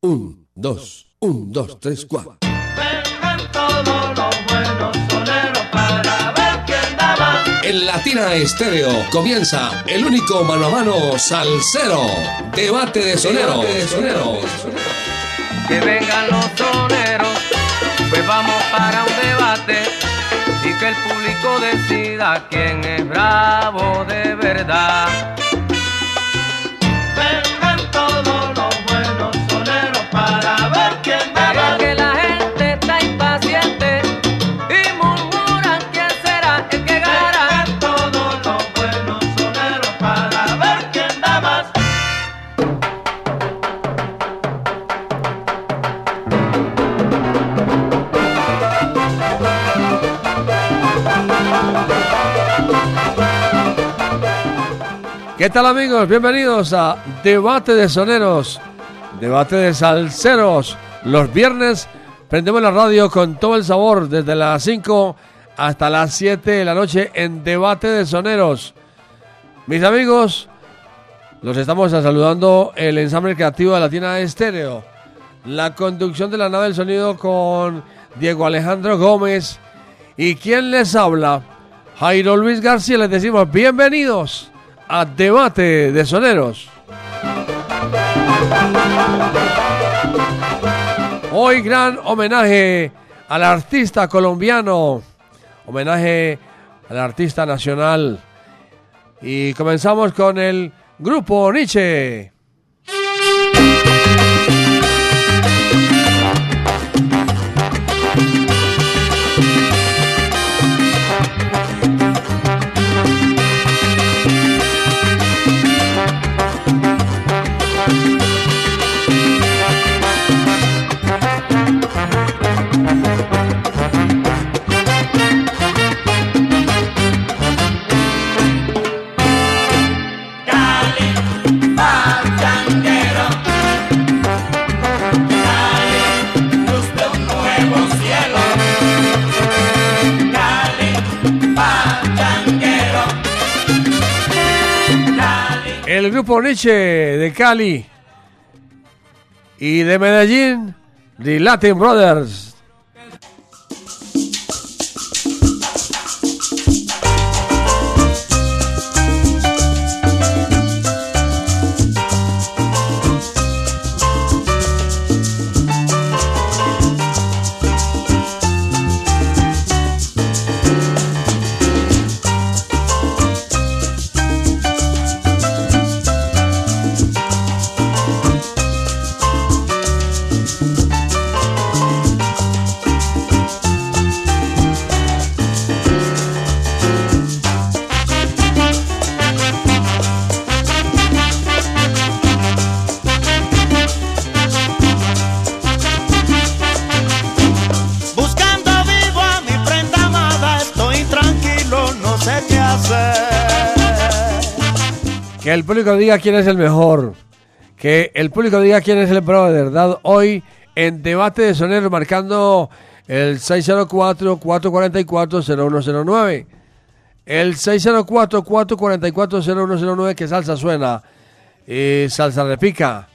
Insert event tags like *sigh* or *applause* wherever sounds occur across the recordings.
Un, dos, un, dos, tres, cuatro. Vengan todos los buenos soneros para ver quién da más. En Latina Estéreo comienza el único mano a mano salsero. Debate de sonero. Debate de sonero. Que vengan los soneros, pues vamos para un debate y que el público decida quién es bravo de verdad. ¿Qué tal amigos? Bienvenidos a Debate de Soneros, Debate de Salseros. Los viernes prendemos la radio con todo el sabor desde las 5 hasta las 7 de la noche en Debate de Soneros. Mis amigos, los estamos saludando el ensamble creativo de Latina Estéreo. La conducción de la nave del sonido con Diego Alejandro Gómez. ¿Y quién les habla? Jairo Luis García. Les decimos bienvenidos a Debate de Soneros. Hoy gran homenaje al artista colombiano, homenaje al artista nacional. Y comenzamos con el grupo Nietzsche. Grupo Nietzsche de Cali y de Medellín, The Latin Brothers. Público diga quién es el mejor. Que el público diga quién es el brother. Dado hoy en debate de soneros marcando el 604-444-0109. El 604-444-0109 que salsa suena. Y salsa repica.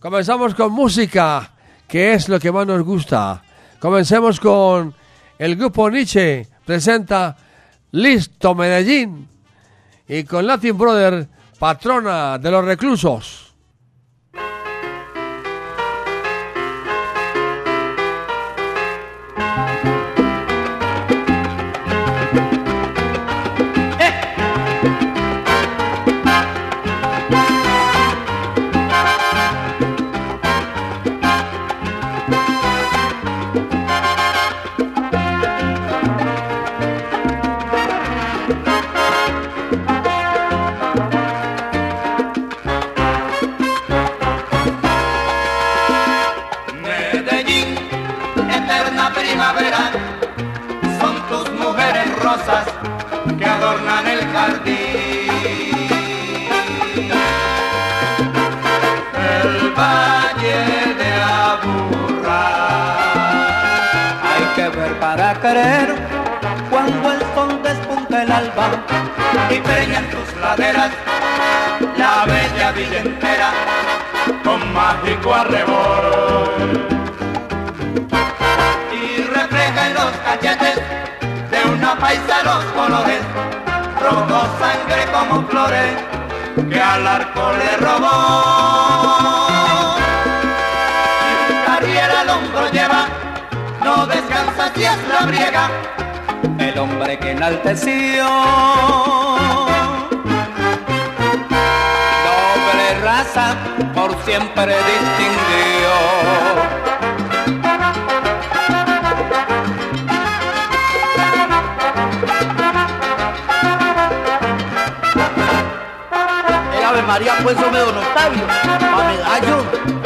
Comenzamos con música, que es lo que más nos gusta. Comencemos con el grupo Nietzsche. Presenta Listo Medellín. Y con Latin Brother, patrona de los reclusos. y peña en tus laderas, la bella villentera con mágico arrebol. Y refleja en los cachetes de una paisa los colores, rojo sangre como flores que al arco le robó. Y un carriera al hombro lleva, no descansa si es la briega nombre que enalteció. Doble raza por siempre distinguió. María pues Homero Octavio, a medallo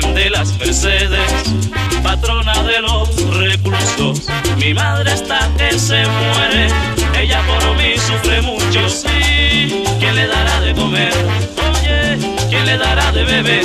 De las Mercedes, patrona de los reclusos. Mi madre está que se muere, ella por mí sufre mucho, sí. ¿Quién le dará de comer? Oye, ¿quién le dará de beber?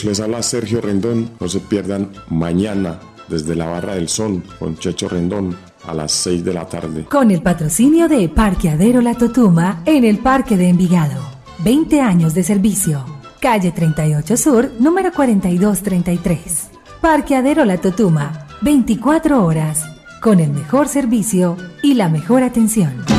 Amigos? Les habla Sergio Rendón. No se pierdan mañana desde la Barra del Sol con Checho Rendón a las 6 de la tarde. Con el patrocinio de Parqueadero La Totuma en el Parque de Envigado. 20 años de servicio. Calle 38 Sur, número 4233. Parqueadero La Totuma. 24 horas. Con el mejor servicio y la mejor atención.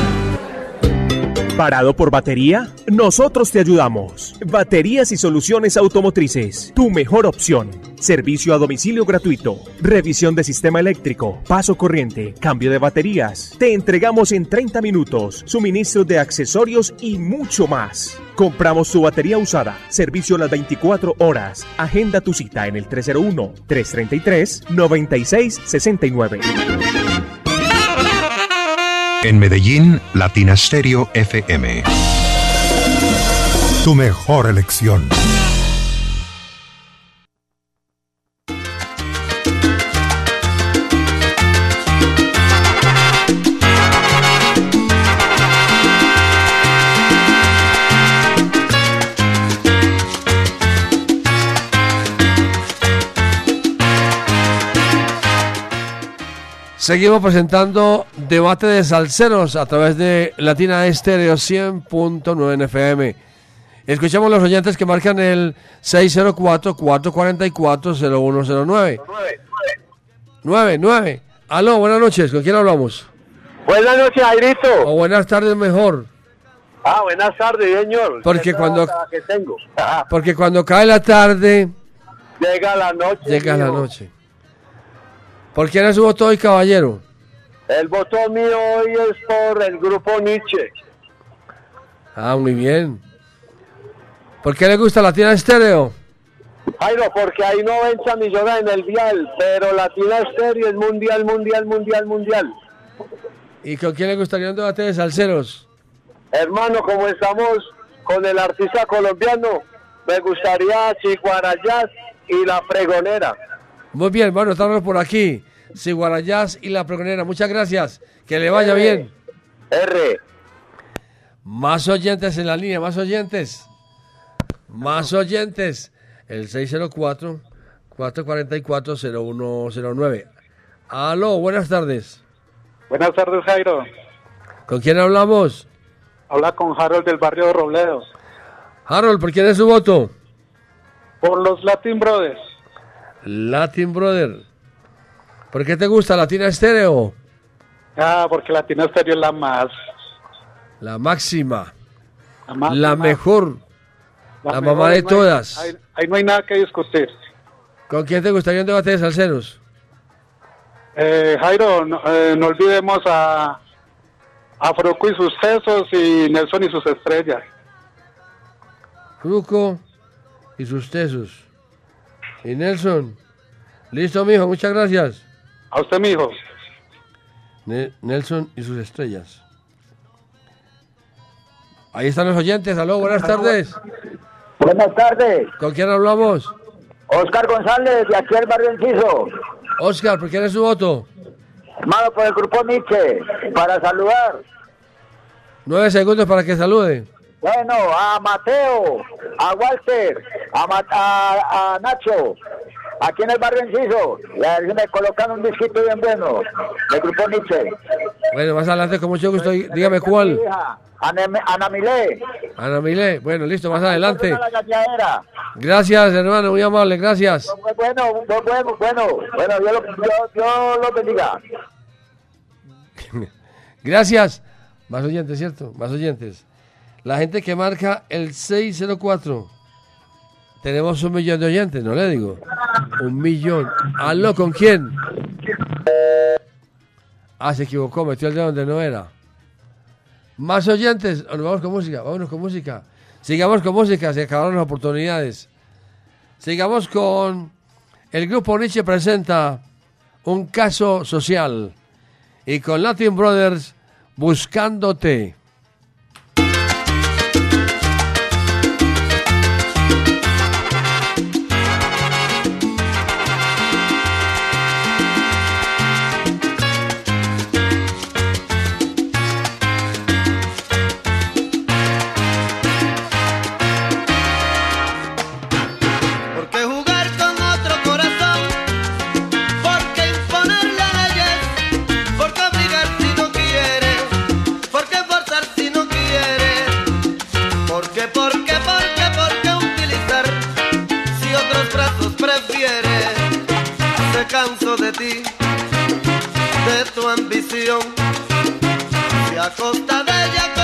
¿Parado por batería? Nosotros te ayudamos. Baterías y soluciones automotrices. Tu mejor opción. Servicio a domicilio gratuito. Revisión de sistema eléctrico. Paso corriente. Cambio de baterías. Te entregamos en 30 minutos. Suministro de accesorios y mucho más. Compramos tu batería usada. Servicio las 24 horas. Agenda tu cita en el 301-333-9669. En Medellín, Latina Stereo FM. Tu mejor elección. Seguimos presentando debate de salseros a través de Latina Estéreo 100.9 en FM. Escuchamos los oyentes que marcan el 604-444-0109. 9, 9. Aló, buenas noches. ¿Con quién hablamos? Buenas noches, Jairito. O buenas tardes mejor. Ah, buenas tardes, señor. Porque cuando- que tengo. Ah, Porque cuando cae la tarde, llega la noche. llega la noche. ¿Por quién es su voto hoy, caballero? El voto mío hoy es por el grupo Nietzsche. Ah, muy bien. ¿Por qué le gusta Latina Estéreo? Jairo, porque hay 90 millones en el dial, pero Latina Estéreo es mundial, mundial, mundial, mundial. ¿Y con quién le gustaría un debate de salseros? Hermano, como estamos con el artista colombiano, me gustaría Chiguarayás y La Pregonera. Muy bien, bueno, estamos por aquí. Siguarayás y La Pregonera. Muchas gracias. Que le vaya R. bien. R. Más oyentes en la línea, más oyentes. Más oyentes. El 604-444-0109. Aló, buenas tardes. Buenas tardes, Jairo. ¿Con quién hablamos? Habla con Harold del barrio Robledo. Harold, ¿por quién es su voto? Por los Latin Brothers. Latin Brother. ¿Por qué te gusta Latina Estéreo? Ah, porque Latina Stereo es la más. La máxima. La, más- La más- mejor. La mejor, mamá de no hay- todas. Ahí, no hay nada que discutir. ¿Con quién te gustaría un debate de salseros? Eh, Jairo, no, eh, no olvidemos a, a Fruco y sus sesos y Nelson y sus estrellas. Fruco y sus tesos. Y Nelson. Listo, mijo, muchas gracias. A usted, mijo. Ne- Nelson y sus estrellas. Ahí están los oyentes. Aló, buenas tardes. Buenas tardes. ¿Con quién hablamos? Oscar González, de aquí al barrio Enciso. Oscar, ¿por quién es su voto? Hermano, por el grupo Nietzsche, para saludar. Nueve segundos para que salude. Bueno, a Mateo, a Walter, a, Ma- a, a Nacho, aquí en el barrio Enciso. Me colocan un disquito bien bueno del grupo Nietzsche. Bueno, más adelante, con mucho gusto, dígame cuál. Ana, Ana Milé. Ana Milé. Bueno, listo, más adelante. Gracias, hermano, muy amable, gracias. Bueno, bueno, bueno, bueno, Dios lo, lo bendiga. *laughs* Gracias. Más oyentes, ¿cierto? Más oyentes. La gente que marca el 604. Tenemos un millón de oyentes, no le digo. Un millón. Aló, ¿con quién? Ah, se equivocó, metió el dedo donde no era. Más oyentes. Bueno, vamos con música, vámonos con música. Sigamos con música, se acabaron las oportunidades. Sigamos con el grupo Nietzsche presenta un caso social y con Latin Brothers buscándote. de ti, de tu ambición, si a costa de ella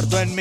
lo guardo en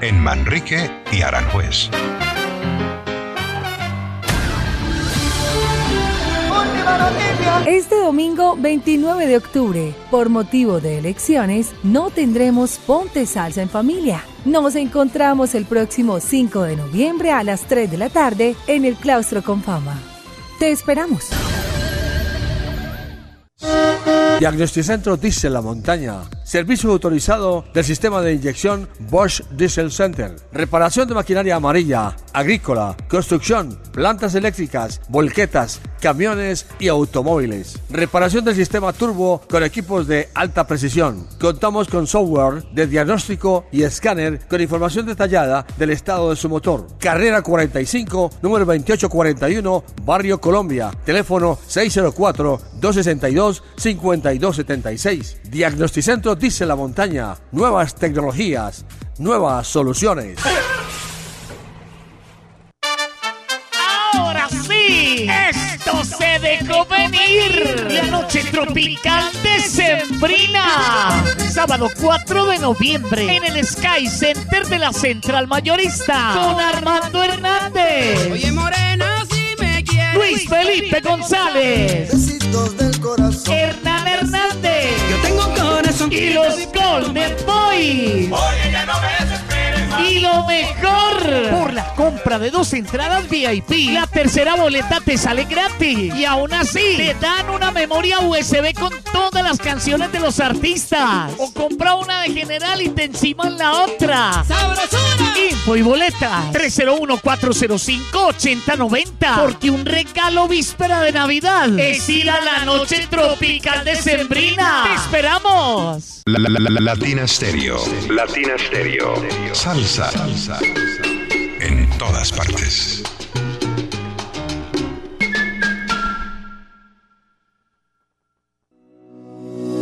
En Manrique y Aranjuez. Este domingo 29 de octubre, por motivo de elecciones, no tendremos Ponte Salsa en Familia. Nos encontramos el próximo 5 de noviembre a las 3 de la tarde en el Claustro con Fama. Te esperamos. Diagnosticentro Diesel La Montaña. Servicio autorizado del sistema de inyección Bosch Diesel Center. Reparación de maquinaria amarilla, agrícola, construcción, plantas eléctricas, volquetas, camiones y automóviles. Reparación del sistema turbo con equipos de alta precisión. Contamos con software de diagnóstico y escáner con información detallada del estado de su motor. Carrera 45, número 2841, Barrio Colombia. Teléfono 604-262-5276. Diagnosticentro Dice la Montaña. Nuevas tecnologías, nuevas soluciones. Ahora sí, esto se dejó venir. La noche tropical de Sembrina. Sábado 4 de noviembre en el Sky Center de la Central Mayorista. Con Armando Hernández. Oye, morena, si me quieres. Luis Felipe González. latidos del corazón. Hernán Hernández. Yo tengo. Y los Golden Boys. Oye, ya no me desesperes más. Y lo mejor, por la compra de dos entradas VIP, la tercera boleta te sale gratis. Y aún así, te dan una memoria USB con todas las canciones de los artistas. O compra una de general y te enciman la otra. ¡Sabrosura! Info y boleta 301-405-8090. Porque un regalo víspera de Navidad es ir a la noche tropical de Sembrina. ¡Te esperamos! La, la, la, la- Latina Stereo. Latina Stereo. Salsa. Salsa. En todas partes.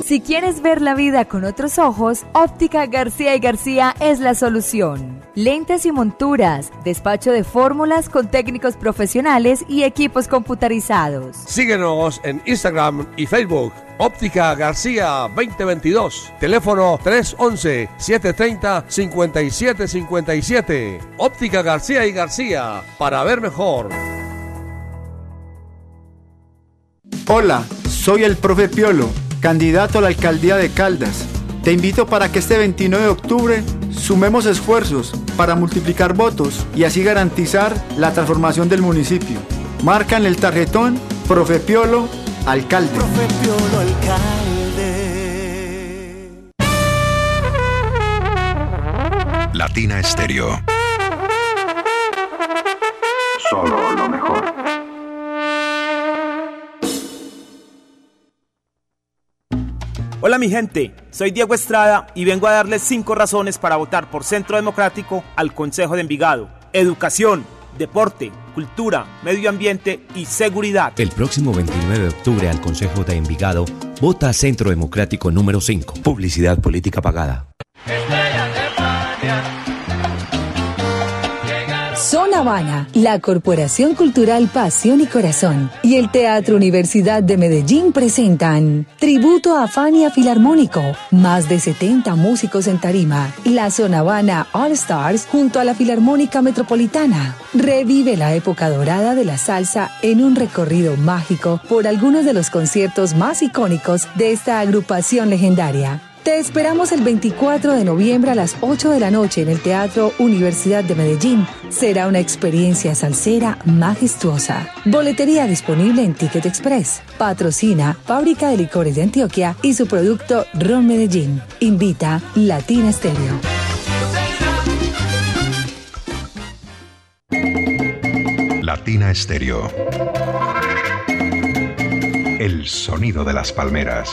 Si quieres ver la vida con otros ojos, Óptica García y García es la solución. Lentes y monturas, despacho de fórmulas con técnicos profesionales y equipos computarizados. Síguenos en Instagram y Facebook. Óptica García 2022. Teléfono 311-730-5757. Óptica García y García. Para ver mejor. Hola, soy el profe Piolo, candidato a la alcaldía de Caldas. Te invito para que este 29 de octubre sumemos esfuerzos para multiplicar votos y así garantizar la transformación del municipio. Marca en el tarjetón Profe Piolo, alcalde. Latina Stereo. Hola mi gente, soy Diego Estrada y vengo a darles cinco razones para votar por Centro Democrático al Consejo de Envigado. Educación, deporte, cultura, medio ambiente y seguridad. El próximo 29 de octubre al Consejo de Envigado, vota Centro Democrático número 5. Publicidad política pagada. Son Habana, la Corporación Cultural Pasión y Corazón y el Teatro Universidad de Medellín presentan Tributo a Fania Filarmónico, más de 70 músicos en tarima, la Zona Habana All Stars junto a la Filarmónica Metropolitana. Revive la época dorada de la salsa en un recorrido mágico por algunos de los conciertos más icónicos de esta agrupación legendaria. Te esperamos el 24 de noviembre a las 8 de la noche en el Teatro Universidad de Medellín. Será una experiencia salsera majestuosa. Boletería disponible en Ticket Express. Patrocina Fábrica de Licores de Antioquia y su producto Ron Medellín. Invita Latina Stereo. Latina Stereo. El sonido de las palmeras.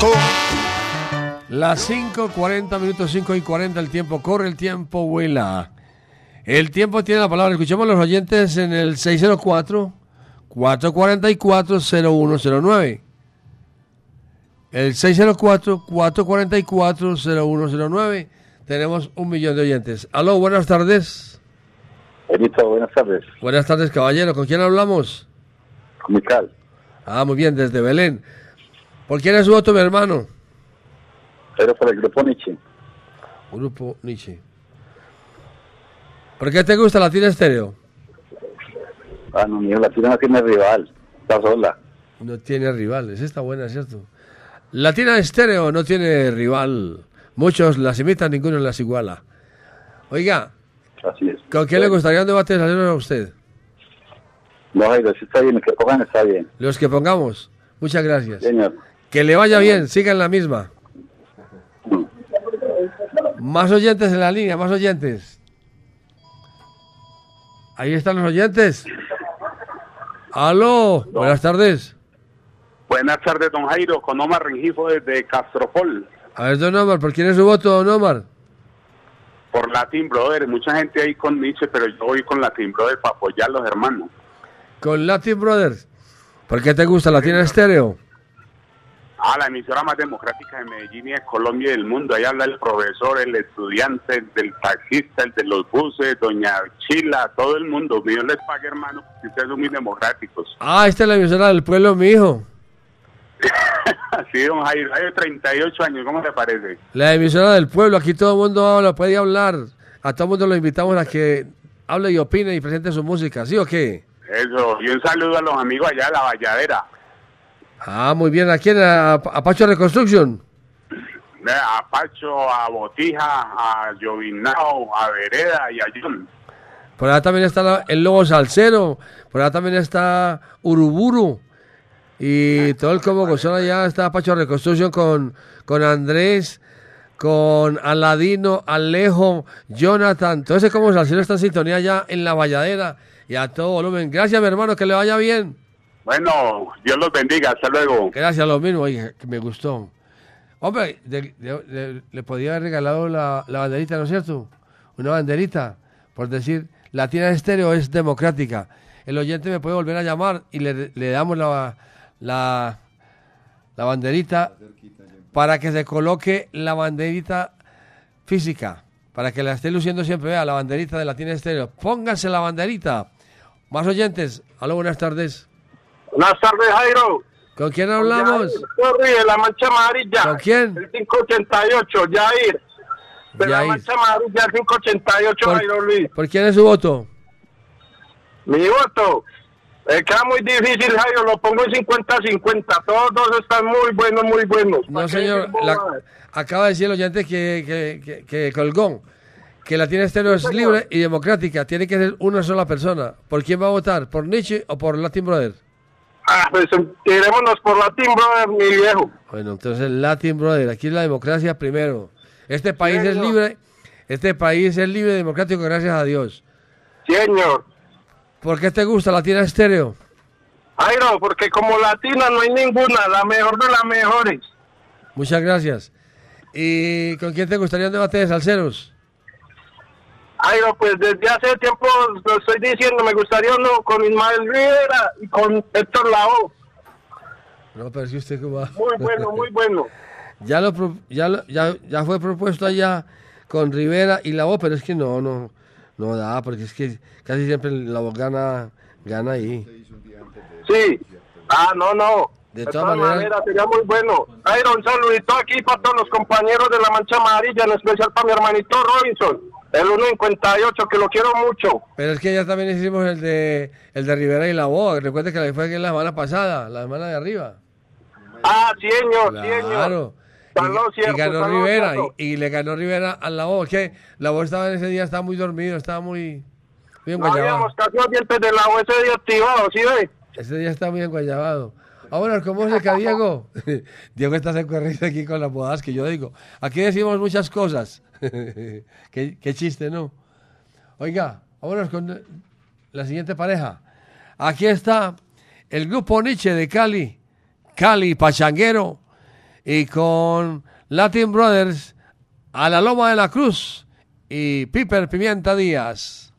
25. Las 5.40 minutos, 5 y 40, el tiempo corre, el tiempo vuela. El tiempo tiene la palabra. Escuchemos a los oyentes en el 604-444-0109. El 604-444-0109. Tenemos un millón de oyentes. Aló, buenas tardes. Benito, buenas tardes. Buenas tardes, caballero. ¿Con quién hablamos? Con Mical. Ah, muy bien, desde Belén. ¿Por quién es su voto, mi hermano? Pero por el grupo Nietzsche. Grupo Nietzsche. ¿Por qué te gusta Latina Estéreo? Ah, no, mi hijo, la tira no tiene rival. Está sola. No tiene rivales. Está buena, ¿cierto? Latina Estéreo no tiene rival. Muchos las imitan, ninguno las iguala. Oiga, Así es. ¿con quién le gustaría un debate de a usted? No, Jairo, sí está bien. El que pongan está bien. Los que pongamos. Muchas gracias. Señor. Que le vaya bien, sigan la misma. Más oyentes en la línea, más oyentes. Ahí están los oyentes. Aló, buenas tardes. Buenas tardes, don Jairo, con Omar Rengifo desde Castropol, A ver, don Omar, ¿por quién es su voto, don Omar? por Latin Brothers. Mucha gente ahí con Nietzsche, pero yo voy con Latin Brothers para apoyar a los hermanos. Con Latin Brothers. ¿Por qué te gusta Latina Estéreo? Ah, la emisora más democrática de Medellín y de Colombia y del mundo. Ahí habla el profesor, el estudiante, el del taxista, el de los buses, doña Chila, todo el mundo. Dios les pague, hermano, porque ustedes son muy democráticos. Ah, esta es la emisora del pueblo, mi hijo. *laughs* sí, don Jairo, hay 38 años, ¿cómo te parece? La emisora del pueblo, aquí todo el mundo habla, puede hablar. A todo el mundo lo invitamos a que hable y opine y presente su música, ¿sí o qué? Eso, y un saludo a los amigos allá de la Valladera, Ah, muy bien. ¿A quién? ¿A, a Pacho Reconstruction? a Pacho, a Botija, a Llovinao, a Vereda y a John. Por allá también está el Lobo Salcero. Por allá también está Uruburu. Y todo el Combo Gozón allá está Pacho Reconstruction con, con Andrés, con Aladino, Alejo, Jonathan. Todo ese Combo Salcero está en sintonía allá en la Valladera y a todo volumen. Gracias, mi hermano, que le vaya bien. Bueno, Dios los bendiga, hasta luego. Gracias, lo mismo, oye, que me gustó. Hombre, le podía haber regalado la, banderita, ¿no es cierto? Una banderita, por decir, Latina Estéreo es democrática. El oyente me puede volver a llamar y le, le damos la, la, la banderita para que se coloque la banderita física, para que la esté luciendo siempre, vea, la banderita de Latina Estéreo. Pónganse la banderita. Más oyentes, aló, buenas tardes. Buenas tardes, Jairo. ¿Con quién hablamos? Sorry, de la mancha amarilla. ¿Con quién? El 588, Jair. De la mancha amarilla, el 588, Por- Jairo Luis. ¿Por quién es su voto? Mi voto. Eh, queda muy difícil, Jairo. Lo pongo en 50-50. Todos dos están muy buenos, muy buenos. No, señor. la- acaba de decir el oyente que, que, que, que colgó que la tiene estéreo es libre y democrática. Tiene que ser una sola persona. ¿Por quién va a votar? ¿Por Nietzsche o por Latin Brother? Ah, pues tirémonos por Latin Brother, mi viejo. Bueno, entonces Latin Brother. Aquí es la democracia primero. Este país es libre. Este país es libre y democrático gracias a Dios. Señor. ¿Por qué te gusta Latina Estéreo? Jairo, porque como latina no hay ninguna. La mejor de las mejores. Muchas gracias. ¿Y con quién te gustaría un debate de salseros? Jairo, pues desde hace tiempo lo estoy diciendo. Me gustaría uno con Ismael Rivera y con Héctor Lao. No, pero que usted cómo va. Muy bueno, muy bueno. *laughs* Ya lo, ya, lo- ya, ya fue propuesto allá con Rivera y la voz, pero es que no, no, no da, porque es que casi siempre la voz gana, gana ahí. Sí. Ah, no, no. De De todas maneras- sería muy bueno. Jairo, un saludito aquí para todos los compañeros de la Mancha Amarilla, en especial para mi hermanito Robinson, el 158, que lo quiero mucho. Pero es que ya también hicimos el de el de Rivera y la voz. Recuerde que fue aquí la semana pasada, la semana de arriba. Ah, señor, señor. Claro. Y, lo y ganó Rivera y, y le ganó Rivera a la voz. Que la voz estaba en ese día, estaba muy dormido, estaba muy, No enguayabado. habíamos casi los dientes de la ese día activado, ¿sí ve? Ese día está muy enguayabado. ¿Cómo se que Diego? *laughs* Diego está corriendo aquí con las bodas que yo digo. Aquí decimos muchas cosas. *laughs* qué, qué chiste, ¿no? Oiga, vámonos con la siguiente pareja. Aquí está el grupo Nietzsche de Cali, Cali Pachanguero, y con Latin Brothers, a la Loma de la Cruz y Piper Pimienta Díaz.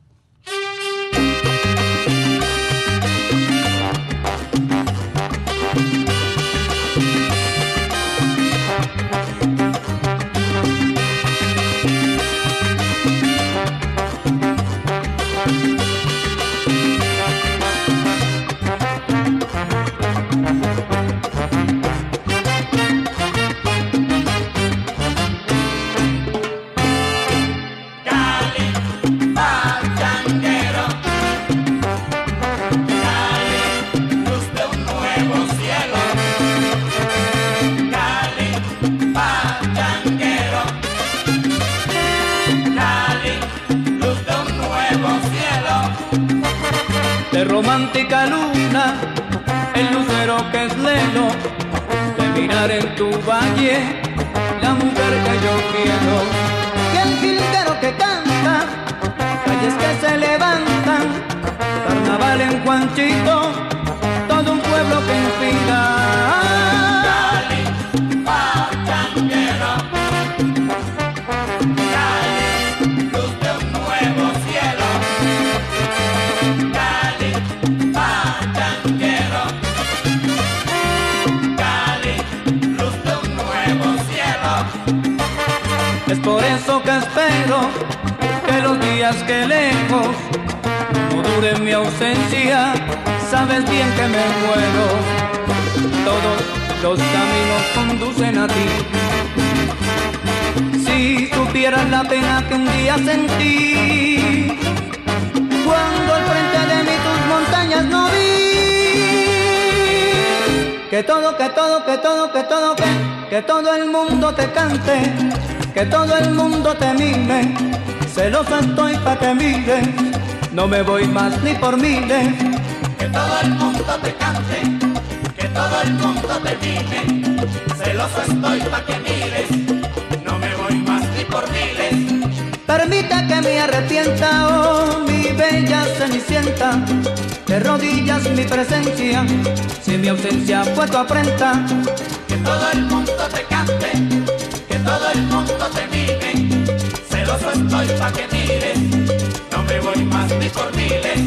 Que todo el mundo te mime. Celoso estoy pa' que mires, no me voy más ni por miles. Que todo el mundo te cante, que todo el mundo te mime. Celoso estoy pa' que mires, no me voy más ni por miles. Permite que me arrepienta, oh mi bella cenicienta. De rodillas mi presencia, si mi ausencia fue tu afrenta. Que todo el mundo te cante, todo el mundo te mime. Celoso estoy pa' que mires, no me voy más ni por miles.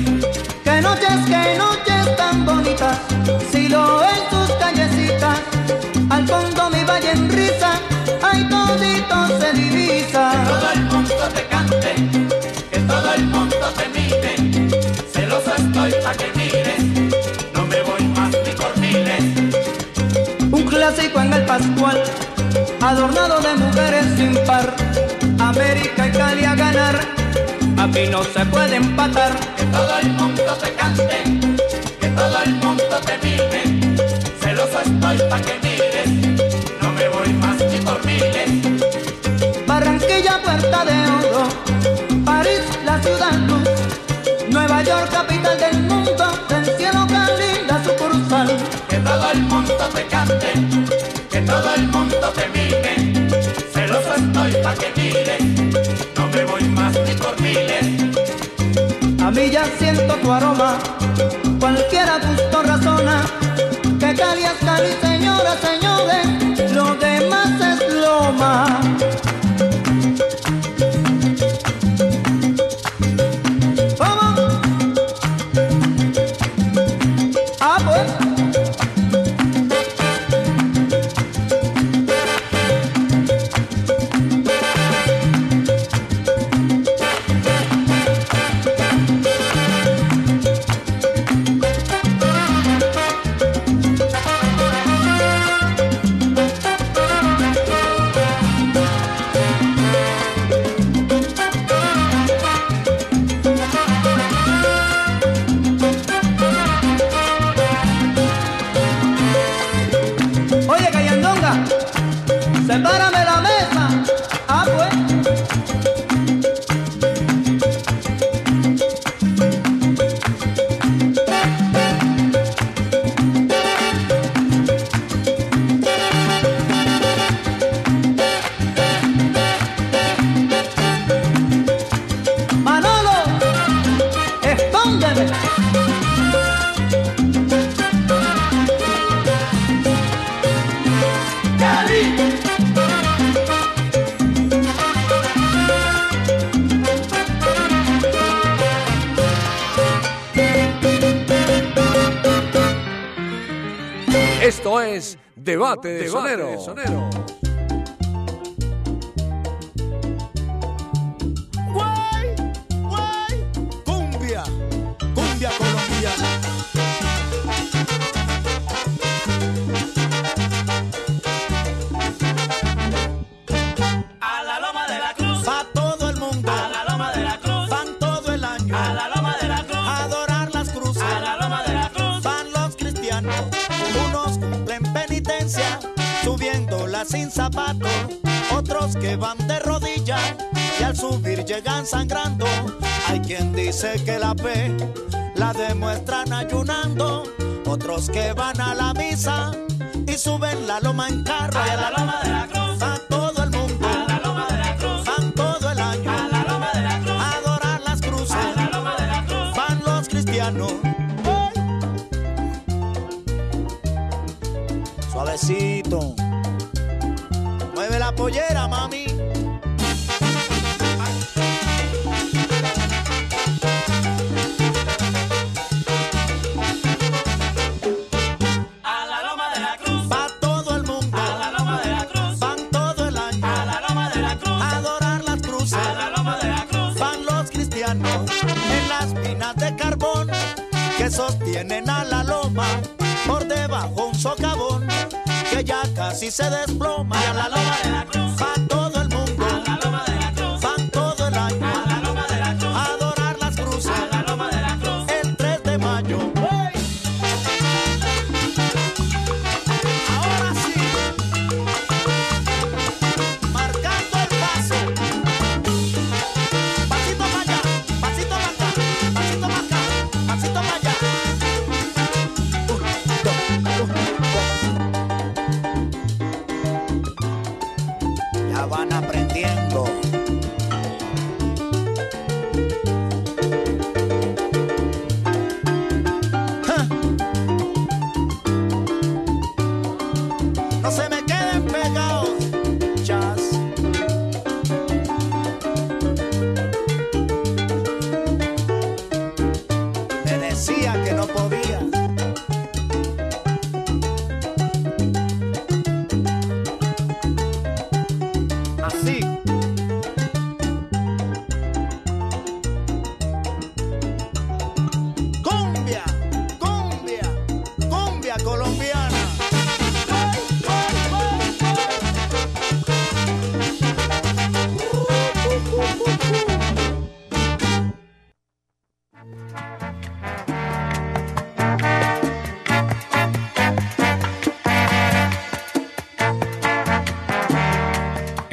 Que noches, que noches tan bonitas, si lo en tus callecitas, al fondo mi valle en risa, ay todito se divisa. Que todo el mundo te cante, que todo el mundo te mime. Celoso estoy pa' que mires, no me voy más ni por miles. Un clásico en el Pascual, adornado de mujeres sin par. América y Cali a ganar, a mí no se puede empatar. Que todo el mundo te cante, que todo el mundo te mime. Celoso estoy pa' que mires, no me voy más ni por miles. Barranquilla, puerta de oro, París, la ciudad luz, Nueva York, capital del mundo, del cielo Cali, la sucursal. Que todo el mundo te cante, que todo el mundo te mime. Mires, no me voy más ni por miles. A mí ya siento tu aroma, cualquiera gusto razona, que Cali es Cali, señoras, señores, lo demás es loma. Así.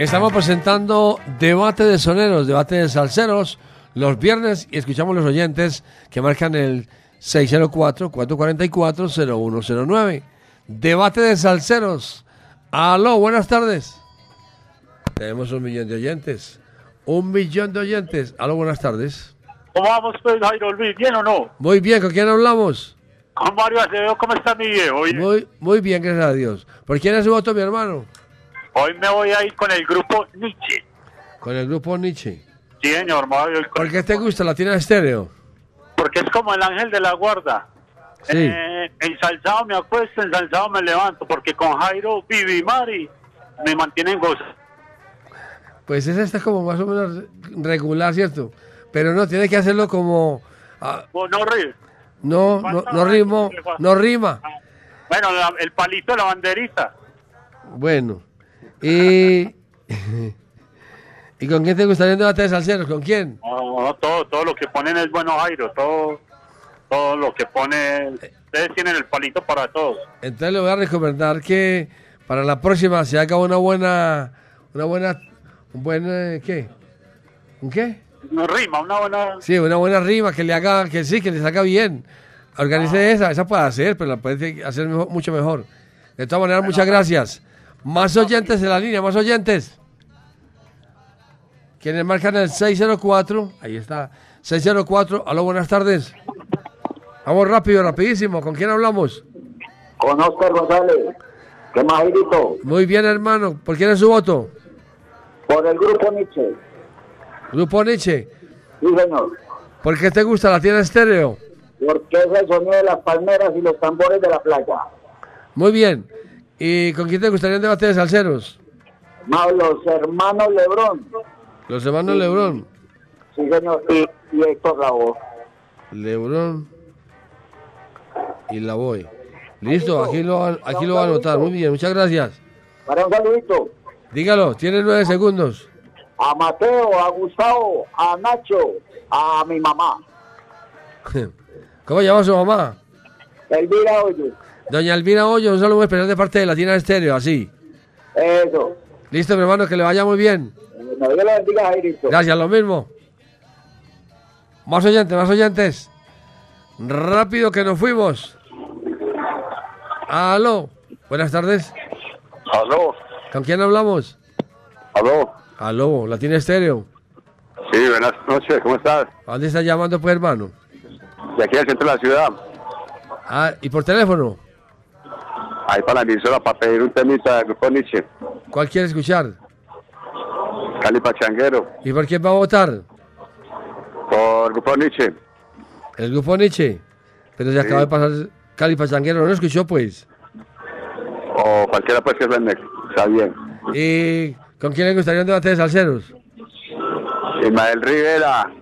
Estamos presentando debate de soneros, debate de salseros los viernes y escuchamos los oyentes que marcan el 604-444-0109. Debate de salseros. Aló, buenas tardes. Tenemos un millón de oyentes. Un millón de oyentes. Aló, buenas tardes. ¿Cómo vamos, pues, Jairo Luis? ¿Bien o no? Muy bien, ¿con quién hablamos? Con Mario Acevedo, ¿cómo está mi viejo? Muy, muy bien, gracias a Dios. ¿Por quién es su voto, mi hermano? Hoy me voy a ir con el grupo Nietzsche. Con el grupo Nietzsche. Sí, señor, ¿Por qué te gusta la tiene estéreo? porque es como el ángel de la guarda. Sí. Eh, ensalzado me acuesto, ensalzado me levanto, porque con Jairo, Vivi y Mari me mantienen gozo. Pues esa está como más o menos regular, ¿cierto? Pero no, tiene que hacerlo como... ah, no ríe. no, no, no rimo, no rima. Bueno, la- el palito de la banderita. Bueno. Y... *laughs* ¿Y con quién te gustaría un debate de salseros? ¿Con quién? No, no, todo, todo lo que ponen es bueno, Jairo. Todo, todo lo que ponen. Ustedes tienen el palito para todos. Entonces le voy a recomendar que para la próxima se haga una buena... Una buena... Un buen... eh, ¿Qué? ¿Un qué? No rima, una buena. Sí, una buena rima que le haga, que sí, que le saca bien. Organice esa, esa puede hacer, pero la puede hacer mejor- mucho mejor. De todas maneras, muchas gracias. Más oyentes en la línea, más oyentes. Quienes marcan el 604, ahí está, 604, aló, buenas tardes. Vamos rápido, rapidísimo, ¿con quién hablamos? Con Oscar González. ¿Qué más, Jairito? Muy bien, hermano, ¿por quién es su voto? Por el grupo Nietzsche. Grupo Nietzsche. Sí, señor. ¿Por qué te gusta la tienda estéreo? Porque es el sonido de las palmeras y los tambores de la playa. Muy bien. ¿Y con quién te gustaría un debate de salseros? Más los hermanos Lebrón. Los hermanos Lebrón. Sí, señor. Y, y Héctor Lavoe. Lebrón y la voy. Listo, aquí lo, aquí lo va a anotar. Muy bien, muchas gracias. Para un saludito. Dígalo, tiene nueve segundos. A Mateo, a Gustavo, a Nacho, a mi mamá. *laughs* ¿Cómo llama su mamá? Elvira Hoyos. Doña Elvira Hoyo, un saludo especial de parte de Latina Estéreo, así. Eso. Listo, mi hermano, que le vaya muy bien. No, Dios le bendiga, Jairito. Gracias, lo mismo. Más oyentes, más oyentes. Rápido que nos fuimos. Aló. Buenas tardes. Aló. ¿Con quién hablamos? Aló. Aló, Latina Estéreo. Sí, buenas noches, ¿cómo estás? ¿A dónde está llamando, pues, hermano? De aquí al centro de la ciudad. Ah, ¿y por teléfono? Ahí para la emisora para pedir un temita del grupo Nietzsche. ¿Cuál quiere escuchar? Cali Pachanguero. ¿Y por quién va a votar? Por grupo Nietzsche. El grupo Nietzsche. Pero se Sí. acaba de pasar Cali Pachanguero, ¿no lo escuchó, pues? O cualquiera pues que suene. Está bien. ¿Y con quién le gustaría un debate de salseros? Ismael Rivera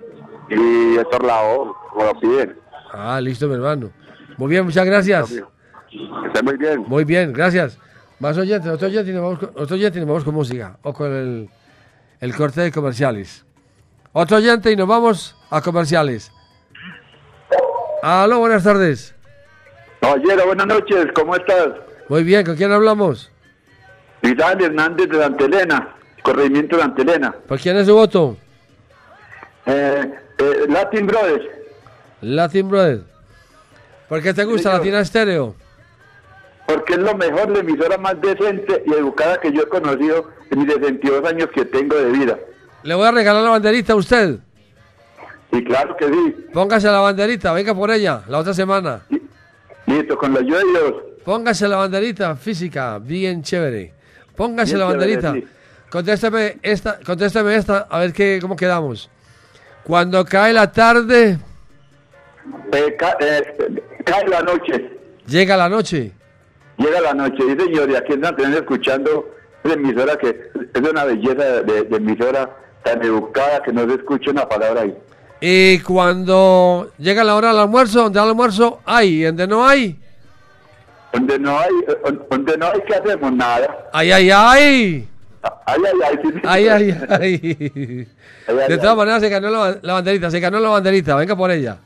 y Héctor Lao, como lo piden. Ah, listo, mi hermano. Muy bien, muchas gracias. Que esté muy bien. Muy bien, gracias. Más oyentes, otro oyente y nos vamos con, otro oyente nos vamos con música. O con el, el corte de comerciales. Otro oyente y nos vamos a comerciales. Aló, buenas tardes. Caballero, buenas noches, ¿cómo estás? Muy bien, ¿con quién hablamos? Vidal Hernández de Antelena, corregimiento de Antelena. ¿Por quién es su voto? Eh, eh, Latin Brothers, Latin Brothers. ¿Por qué te gusta Latina Estéreo? Porque es lo mejor, la emisora más decente y educada que yo he conocido en mis 62 años que tengo de vida. Le voy a regalar la banderita a usted. Y claro que sí. Póngase la banderita, venga por ella la otra semana. Listo, con la ayuda de Dios. Póngase la banderita física, bien chévere. Póngase Bien la chévere, banderita. sí. Contéstame esta, contéstame esta, a ver qué, cómo quedamos. Cuando cae la tarde, Eh, ca- eh, cae la noche, llega la noche. Llega la noche, sí señor, y aquí Antelena escuchando la emisora que es una belleza de, de emisora tan educada que no se escucha una palabra ahí. Y cuando llega la hora del almuerzo, donde hay almuerzo hay, y donde no hay, Donde no hay, donde no hay que hacemos nada. ay, ay, ay. Ay, ay, ay, sí, sí. Ay, ay, ay. Ay, ay, De todas maneras, se ganó la, la banderita, se ganó la banderita. Venga por ella.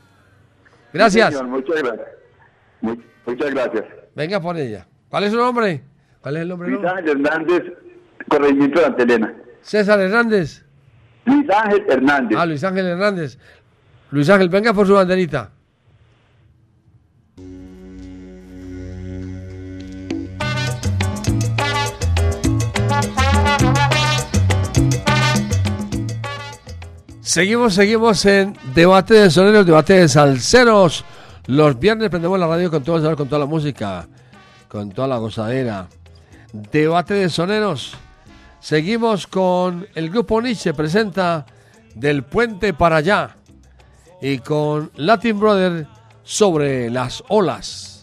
Gracias. Sí, señor, muchas gracias. Mu- Muchas gracias. Venga por ella. ¿Cuál es su nombre? ¿Cuál es el nombre? Luis Ángel Hernández, corregimiento de Antelena. César Hernández. Luis Ángel Hernández. Ah, Luis Ángel Hernández. Luis Ángel, venga por su banderita. Seguimos, seguimos en debate de soneros, debate de salseros. Los viernes prendemos la radio con todo el sabor, con toda la música, con toda la gozadera. Debate de soneros. Seguimos con el grupo Nietzsche, presenta Del Puente para allá. Y con Latin Brother sobre las olas.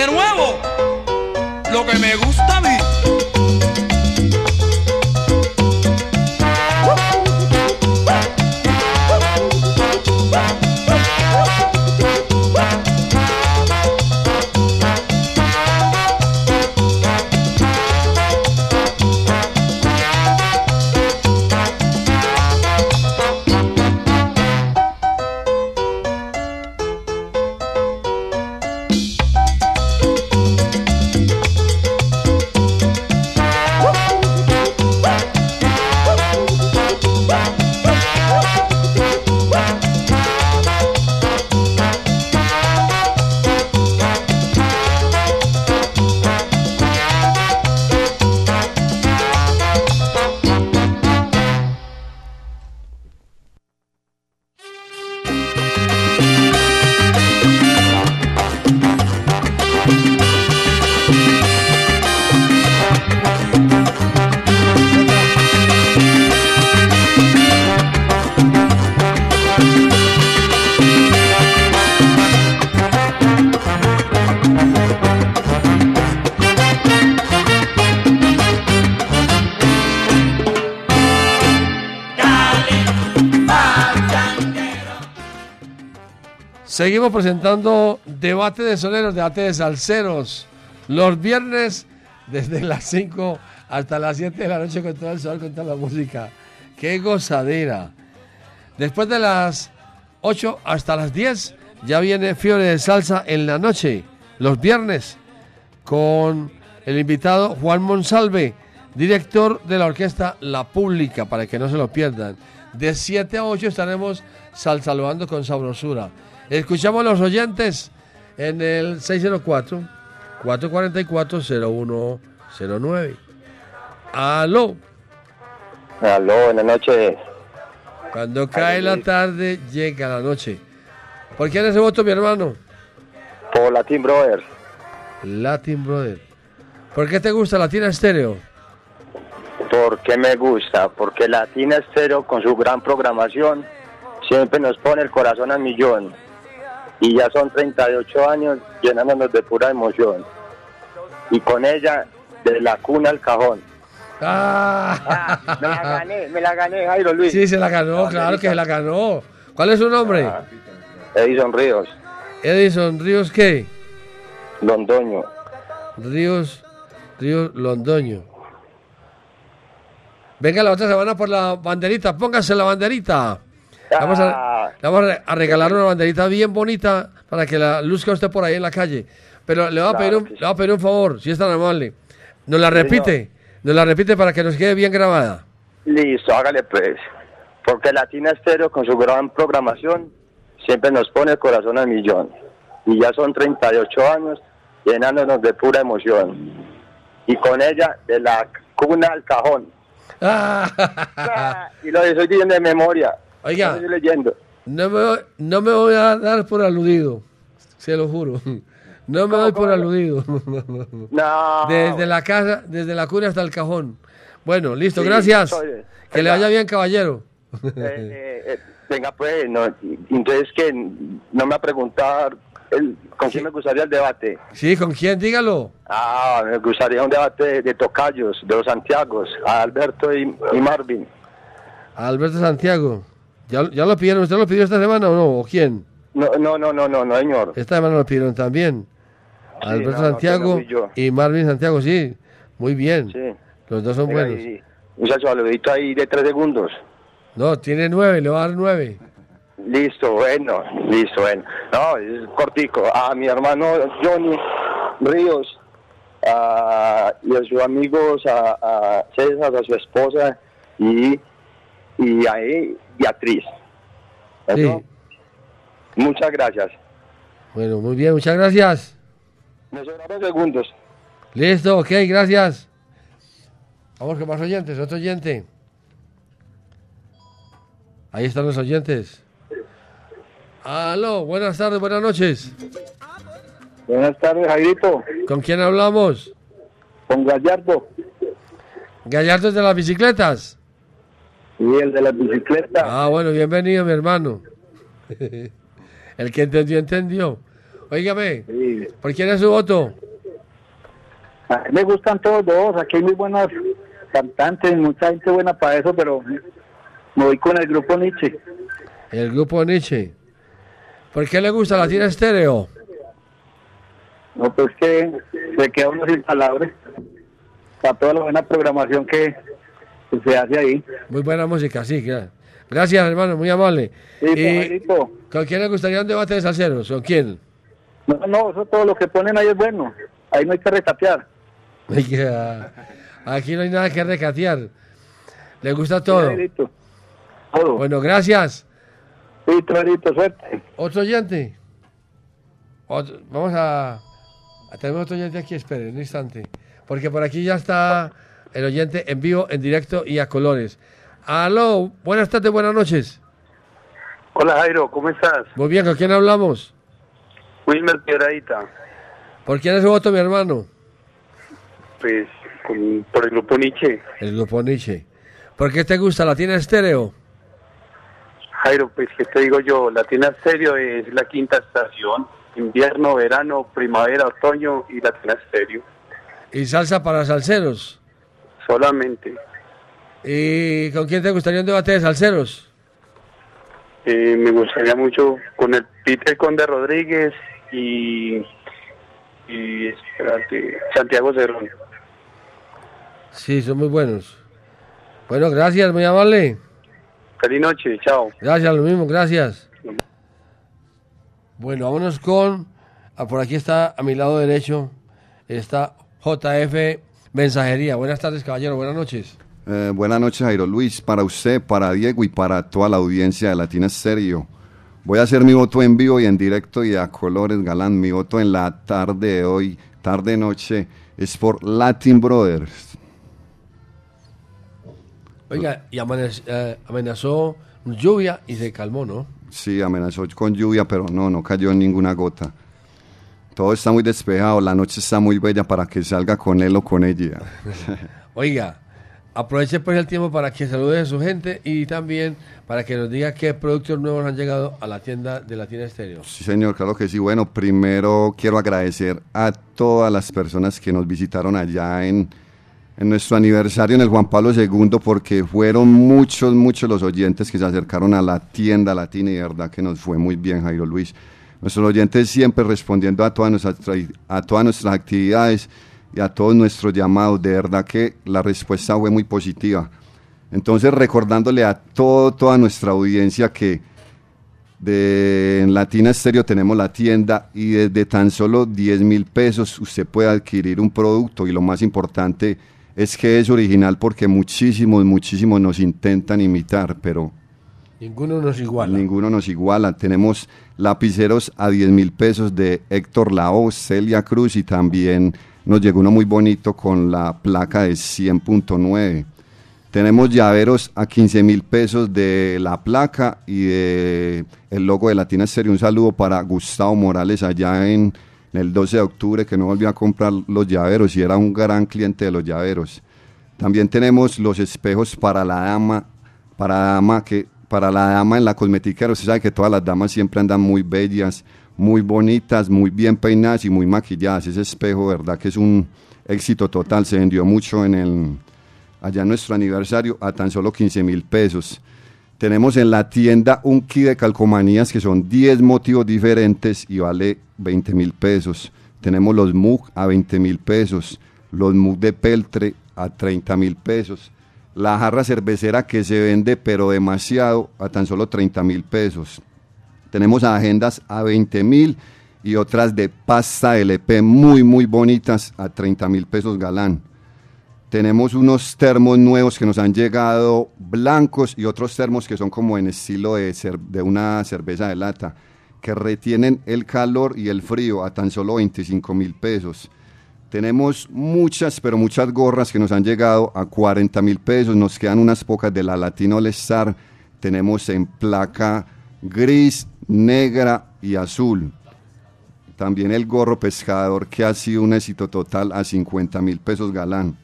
De nuevo, lo que me gusta a mí. Seguimos presentando debate de soneros, debate de salseros. Los viernes desde *laughs* las 5 hasta las 7 de la noche con todo el sol, con toda la música. ¡Qué gozadera! Después de las 8 hasta las 10 ya viene Fiore de Salsa en la noche, los viernes, con el invitado Juan Monsalve, director de la orquesta La Pública, para que no se lo pierdan. De 7 a 8 estaremos salsalvando con sabrosura. Escuchamos a los oyentes en el 604-444-0109. Aló. Aló, buenas noches. Cuando cae la tarde, llega la noche. ¿Por quién es ese voto, mi hermano? Por Latin Brothers. Latin Brother. ¿Por qué te gusta Latina Estéreo? ¿Por qué me gusta? Porque Latina Estéreo, con su gran programación, siempre nos pone el corazón a millón. Y ya son 38 años llenándonos de pura emoción. Y con ella, de la cuna al cajón. Ah. me la gané, me la gané, Jairo Luis. Sí, se la ganó, claro que se la ganó. ¿Cuál es su nombre? Ah, Edison Ríos, Edison Ríos, ¿qué? Londoño. Ríos, Ríos Londoño. Venga la otra semana por la banderita, póngase la banderita. Vamos a, le vamos a re- a regalar una banderita bien bonita para que la luzca usted por ahí en la calle. Pero le voy a, pedir, un, le voy a pedir un favor, si es tan amable. Nos la repite, nos la repite para que nos quede bien grabada. Listo, hágale pues. Porque Latina Estéreo con su gran programación siempre nos pone el corazón a millón. Y ya son 38 años llenándonos de pura emoción. Y con ella de la cuna al cajón. Ah. *laughs* Y lo estoy diciendo de memoria. Oiga. Estoy leyendo. No me, voy- no me voy a dar por aludido, se lo juro. No me doy por aludido. No. Desde la casa, desde la cuna hasta el cajón. Bueno, listo, Sí, gracias. soy- Que le vaya bien, caballero. Eh, eh, eh, venga pues, no, entonces que no me ha preguntado el- con quién me gustaría el debate. Sí, ¿con quién? Dígalo. Ah, me gustaría un debate de, de tocayos, de los Santiagos, a Alberto y, y Marvin. Alberto Santiago. ¿Ya, ¿Ya lo pidieron? ¿Usted lo pidió esta semana o no? ¿O quién? No, no, no, no, no, no, señor. Esta semana lo pidieron también. Alberto no, no, Santiago no y Marvin Santiago, sí. Muy bien. Sí. Los dos son Venga, buenos. y- saludito ahí de tres segundos. No, tiene nueve, le va a dar nueve. Listo, bueno, listo, bueno. No, es cortico. A mi hermano Johnny Ríos a- y a sus amigos, a, a César, a su esposa y, y a él, Beatriz. Sí. ¿Eso? Muchas gracias. Bueno, muy bien, muchas gracias. Me sobraron segundos. Listo, ok, gracias. Vamos con más oyentes, otro oyente. Ahí están los oyentes. Aló, buenas tardes, buenas noches. Buenas tardes, Jairito. ¿Con quién hablamos? Con Gallardo. Gallardo de las bicicletas. Sí, el de la bicicleta. Ah, bueno, bienvenido, mi hermano. *laughs* El que entendió, entendió. Óigame, ¿por quién es su voto? A mí me gustan todos dos. Aquí hay muy buenas cantantes, mucha gente buena para eso, pero me voy con el grupo Nietzsche. El grupo Nietzsche. ¿Por qué le gusta la tira estéreo? No, pues que se queda uno sin palabras. Para toda la buena programación que, que se hace ahí. Muy buena música, sí, claro. Gracias, hermano, muy amable. Sí, Y- Jairito. ¿Con quién le gustaría un debate de salseros? ¿Con quién? No, no, eso todo lo que ponen ahí es bueno. Ahí no hay que retapear. Oiga, *laughs* Aquí no hay nada que recatear. Le gusta todo. Bueno, gracias. Sí, Jairito, suerte. ¿Otro oyente? Otro- vamos a, a tener otro oyente aquí, espere un instante. Porque por aquí ya está el oyente en vivo, en directo y a colores. Aló, buenas tardes, buenas noches. Hola Jairo, ¿cómo estás? Muy bien, ¿con quién hablamos? Wilmer Piedradita, ¿Por quién es su voto, mi hermano? pues con- por el grupo Nietzsche. El grupo Nietzsche. ¿Por qué te gusta? ¿La tiene estéreo? Jairo, pues qué te digo yo, Latina Stereo es la quinta estación, invierno, verano, primavera, otoño y Latina Stereo, ¿Y salsa para salseros? Solamente. ¿Y con quién te gustaría un debate de salseros? Eh, me gustaría mucho con el Peter Conde Rodríguez y, y espérate, Santiago Cerón. Sí, son muy buenos. Bueno, gracias, muy amable. Feliz noche, chao. Gracias, lo mismo, gracias. Bueno, vámonos con. ah, por aquí está a mi lado derecho. Está JF Mensajería. Buenas tardes, caballero. Buenas noches. Eh, buenas noches, Jairo Luis. Para usted, para Diego y para toda la audiencia de Latina Stereo. Voy a hacer mi voto en vivo y en directo y a colores galán. Mi voto en la tarde de hoy, tarde-noche, es por Latin Brothers. Oiga, y eh, amenazó lluvia y se calmó, ¿no? Sí, amenazó con lluvia, pero no, no cayó ninguna gota. Todo está muy despejado, la noche está muy bella para que salga con él o con ella. *laughs* Oiga, Aproveche pues el tiempo para que salude a su gente y también para que nos diga qué productos nuevos han llegado a la tienda de Latina Estéreo. Sí, señor, claro que sí. Bueno, primero quiero agradecer a todas las personas que nos visitaron allá en, en nuestro aniversario en el Juan Pablo II, porque fueron muchos, muchos los oyentes que se acercaron a la tienda latina y de verdad que nos fue muy bien, Jairo Luis. Nuestros oyentes siempre respondiendo a todas nuestras, tra- a todas nuestras actividades y a todos nuestros llamados. De verdad que la respuesta fue muy positiva. Entonces, recordándole a todo, toda nuestra audiencia que de en Latina Estéreo tenemos la tienda y desde tan solo 10 mil pesos usted puede adquirir un producto y lo más importante es que es original porque muchísimos, muchísimos nos intentan imitar, pero Ninguno nos iguala. ninguno nos iguala. Tenemos lapiceros a 10 mil pesos de Héctor Lao, Celia Cruz y también nos llegó uno muy bonito con la placa de 100.9. Tenemos llaveros a 15 mil pesos de la placa y de el logo de Latina Estéreo. Un saludo para Gustavo Morales allá en, en el 12 de octubre que no volvió a comprar los llaveros y era un gran cliente de los llaveros. También tenemos los espejos para la dama, para dama que para la dama en la cosmetiquera. Usted sabe que todas las damas siempre andan muy bellas, muy bonitas, muy bien peinadas y muy maquilladas. Ese espejo, verdad que es un éxito total. Se vendió mucho en el allá en nuestro aniversario a tan solo 15 mil pesos. Tenemos en la tienda un kit de calcomanías que son 10 motivos diferentes y vale 20 mil pesos. Tenemos los MUG a 20 mil pesos, los MUG de peltre a 30 mil pesos, la jarra cervecera que se vende pero demasiado a tan solo 30 mil pesos. Tenemos agendas a 20 mil y otras de pasta LP muy muy bonitas a 30 mil pesos galán. Tenemos unos termos nuevos que nos han llegado blancos y otros termos que son como en estilo de, una cerveza de lata, que retienen el calor y el frío a tan solo 25 mil pesos. Tenemos muchas, pero muchas gorras que nos han llegado a 40 mil pesos. Nos quedan unas pocas de la Latino All Star. Tenemos en placa gris, negra y azul. También el gorro pescador que ha sido un éxito total a 50 mil pesos galán.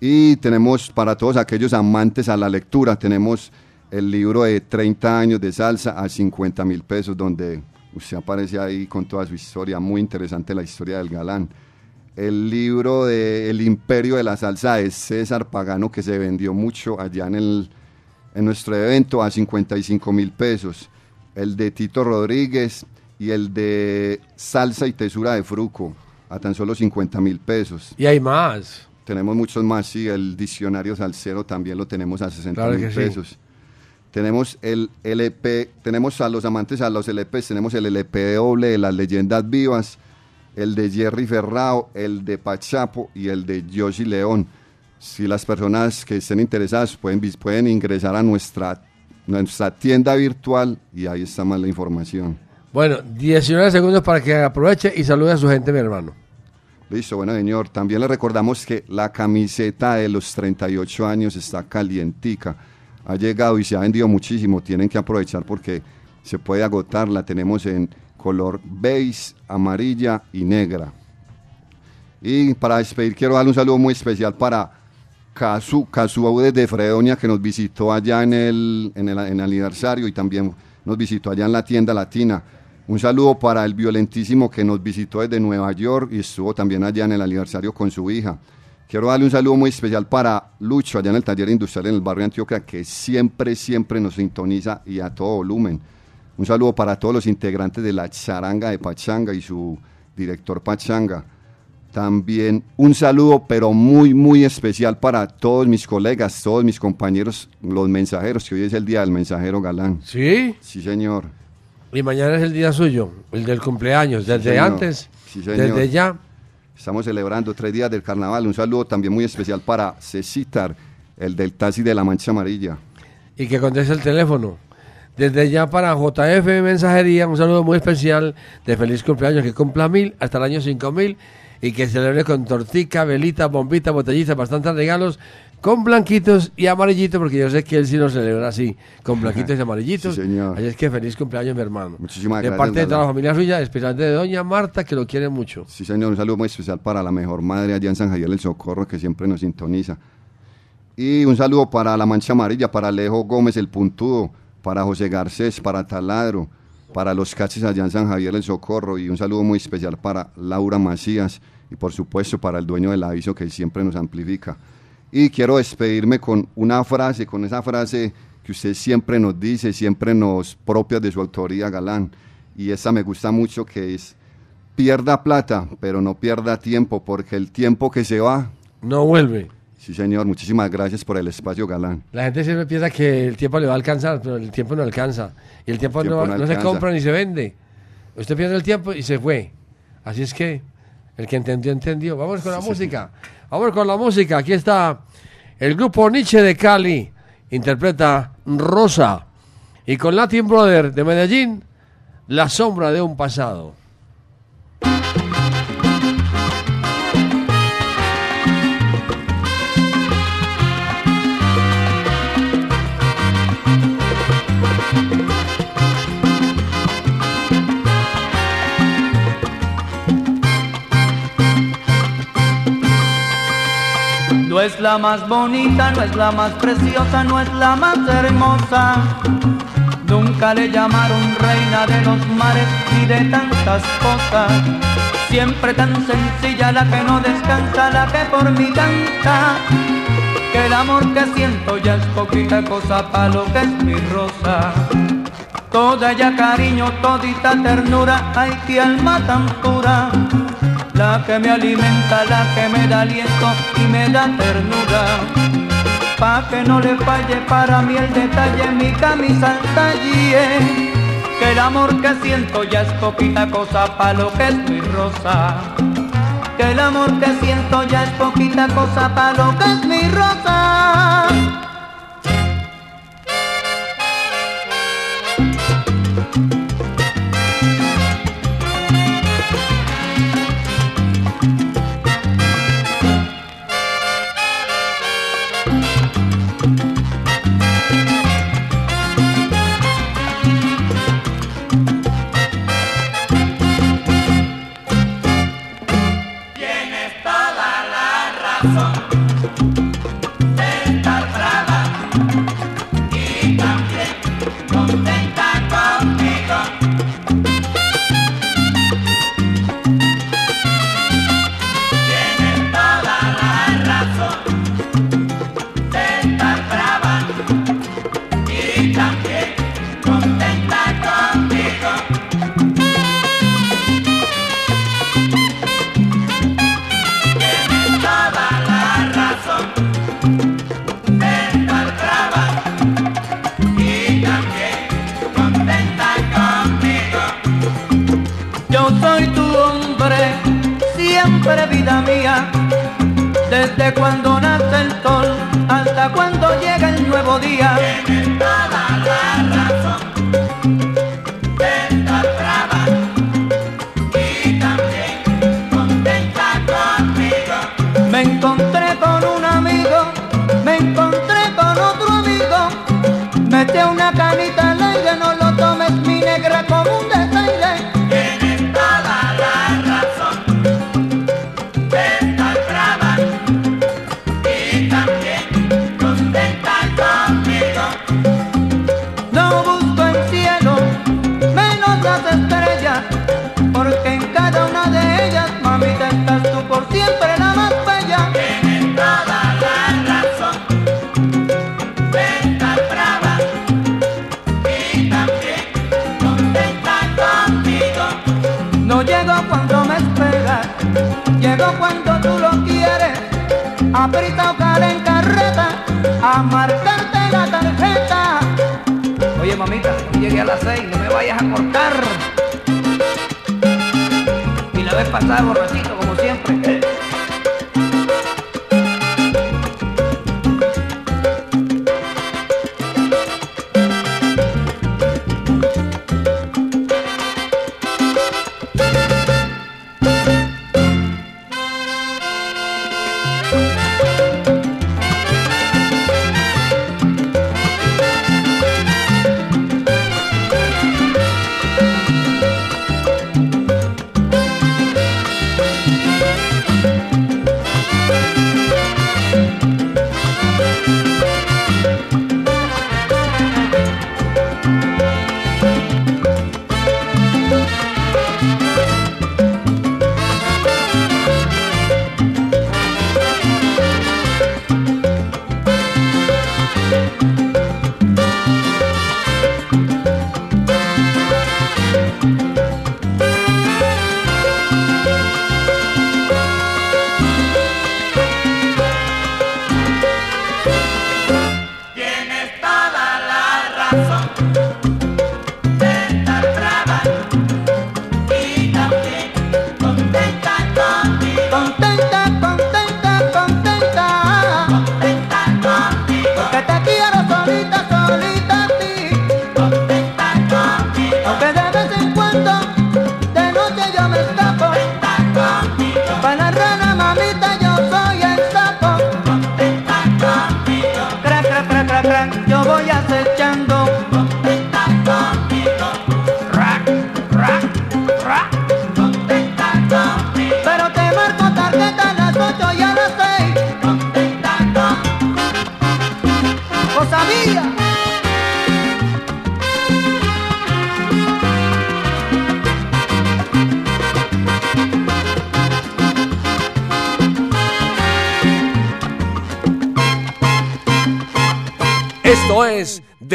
Y tenemos para todos aquellos amantes a la lectura, tenemos el libro de 30 años de salsa a 50 mil pesos, donde usted aparece ahí con toda su historia, muy interesante la historia del galán. El libro de El imperio de la salsa de César Pagano, que se vendió mucho allá en, el, en nuestro evento a 55 mil pesos. El de Tito Rodríguez y el de Salsa y Tesura de Fruco a tan solo 50 mil pesos. Y hay más. Tenemos muchos más, sí, el diccionario salsero también lo tenemos a 60 Claro mil sí. pesos. Tenemos el LP, tenemos a los amantes a los LPs, tenemos el LP doble de las leyendas vivas, el de Jerry Ferrao, el de Pachapo y el de Yoshi León. Si las personas que estén interesadas pueden, pueden ingresar a nuestra, nuestra tienda virtual y ahí está más la información. Bueno, 19 segundos para que aproveche y salude a su gente, mi hermano. Listo, bueno señor. También le recordamos que la camiseta de los 38 años está calientica. Ha llegado y se ha vendido muchísimo. Tienen que aprovechar porque se puede agotar. La tenemos en color beige, amarilla y negra. Y para despedir quiero darle un saludo muy especial para Casu, Casu desde Fredonia que nos visitó allá en el, en el, en el aniversario y también nos visitó allá en la tienda latina. Un saludo para el violentísimo que nos visitó desde Nueva York y estuvo también allá en el aniversario con su hija. Quiero darle un saludo muy especial para Lucho, allá en el taller industrial en el barrio Antioquia, que siempre, siempre nos sintoniza y a todo volumen. Un saludo para todos los integrantes de la charanga de Pachanga y su director Pachanga. También un saludo, pero muy, muy especial para todos mis colegas, todos mis compañeros, los mensajeros, que hoy es el día del mensajero galán. ¿Sí? Sí, señor. Y mañana es el día suyo, el del cumpleaños, desde señor. antes, Sí, señor. desde ya. Estamos celebrando tres días del carnaval. Un saludo también muy especial para Cecitar, el del taxi de la Mancha Amarilla. y que conteste el teléfono. Desde ya para JF Mensajería, un saludo muy especial de feliz cumpleaños, que cumpla mil hasta el año cinco mil y que celebre con tortica, velita, bombita, botellita, bastantes regalos, con blanquitos y amarillitos, porque yo sé que él sí lo celebra así, con blanquitos y *laughs* amarillitos. Sí, señor. Así es que feliz cumpleaños, mi hermano. Muchísimas de gracias, parte de toda la familia suya, especialmente de doña Marta, que lo quiere mucho. Sí, señor, un saludo muy especial para la mejor madre allá en San Javier del Socorro, que siempre nos sintoniza. Y un saludo para La Mancha Amarilla, para Alejo Gómez el Puntudo, para José Garcés, para Taladro, para los Caches allá en San Javier el Socorro y un saludo muy especial para Laura Macías y por supuesto para el dueño del aviso que siempre nos amplifica. Y quiero despedirme con una frase, con esa frase que usted siempre nos dice, siempre nos propia de su autoría, Galán. Y esa me gusta mucho que es, pierda plata, pero no pierda tiempo, porque el tiempo que se va... No vuelve. Sí, señor, muchísimas gracias por el espacio, Galán. La gente siempre piensa que el tiempo le va a alcanzar, pero el tiempo no alcanza. Y el tiempo, El tiempo no, no no se compra ni se vende. Usted pierde el tiempo y se fue. Así es que el que entendió, entendió. Vamos con la música. Vamos con la música. Aquí está el grupo Nietzsche de Cali. Interpreta Rosa. Y con Latin Brother de Medellín, La sombra de un pasado. No es la más bonita, no es la más preciosa, no es la más hermosa. Nunca le llamaron reina de los mares ni de tantas cosas. Siempre tan sencilla la que no descansa, la que por mí canta. Que el amor que siento ya es poquita cosa para lo que es mi rosa. Toda ella cariño, todita ternura, ay que alma tan pura. La que me alimenta, la que me da aliento y me da ternura. Pa' que no le falle para mí el detalle, mi camisa al talle. Que el amor que siento ya es poquita cosa pa' lo que es mi rosa. Que el amor que siento ya es poquita cosa pa' lo que es mi rosa.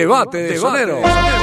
debate de, debate sonero.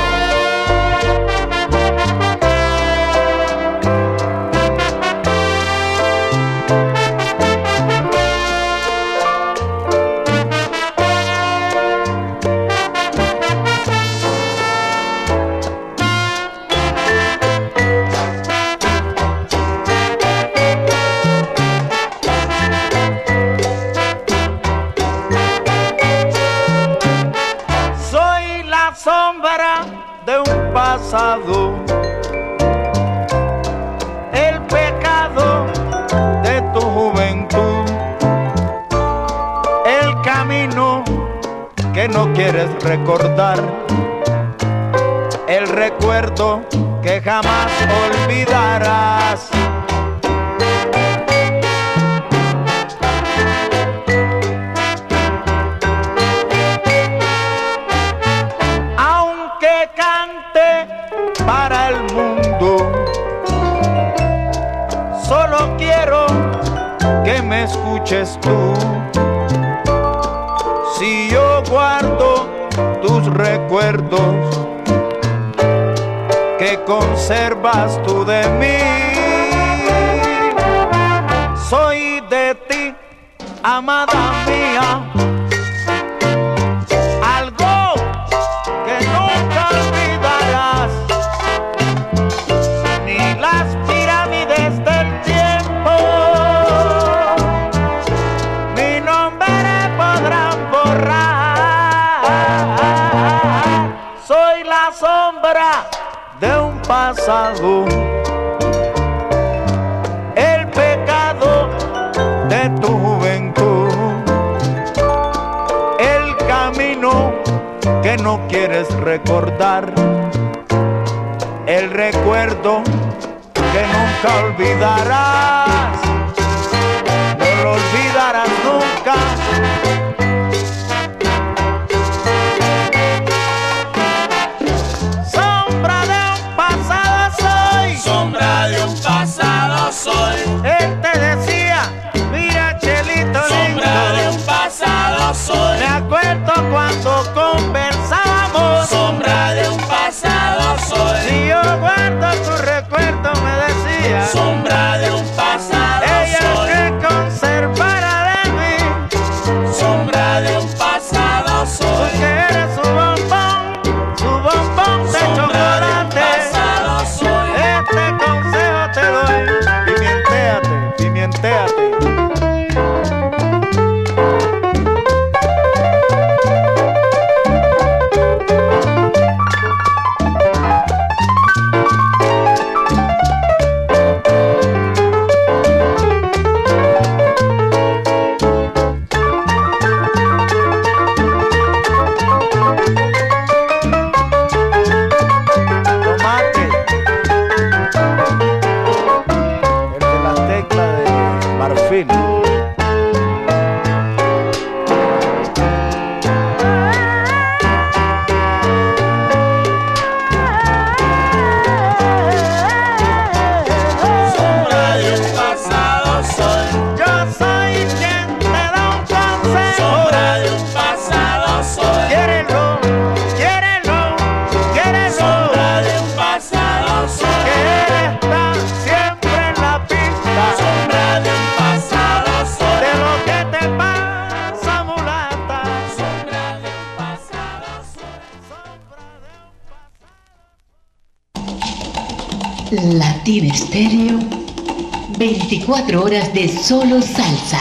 24 horas de solo salsa.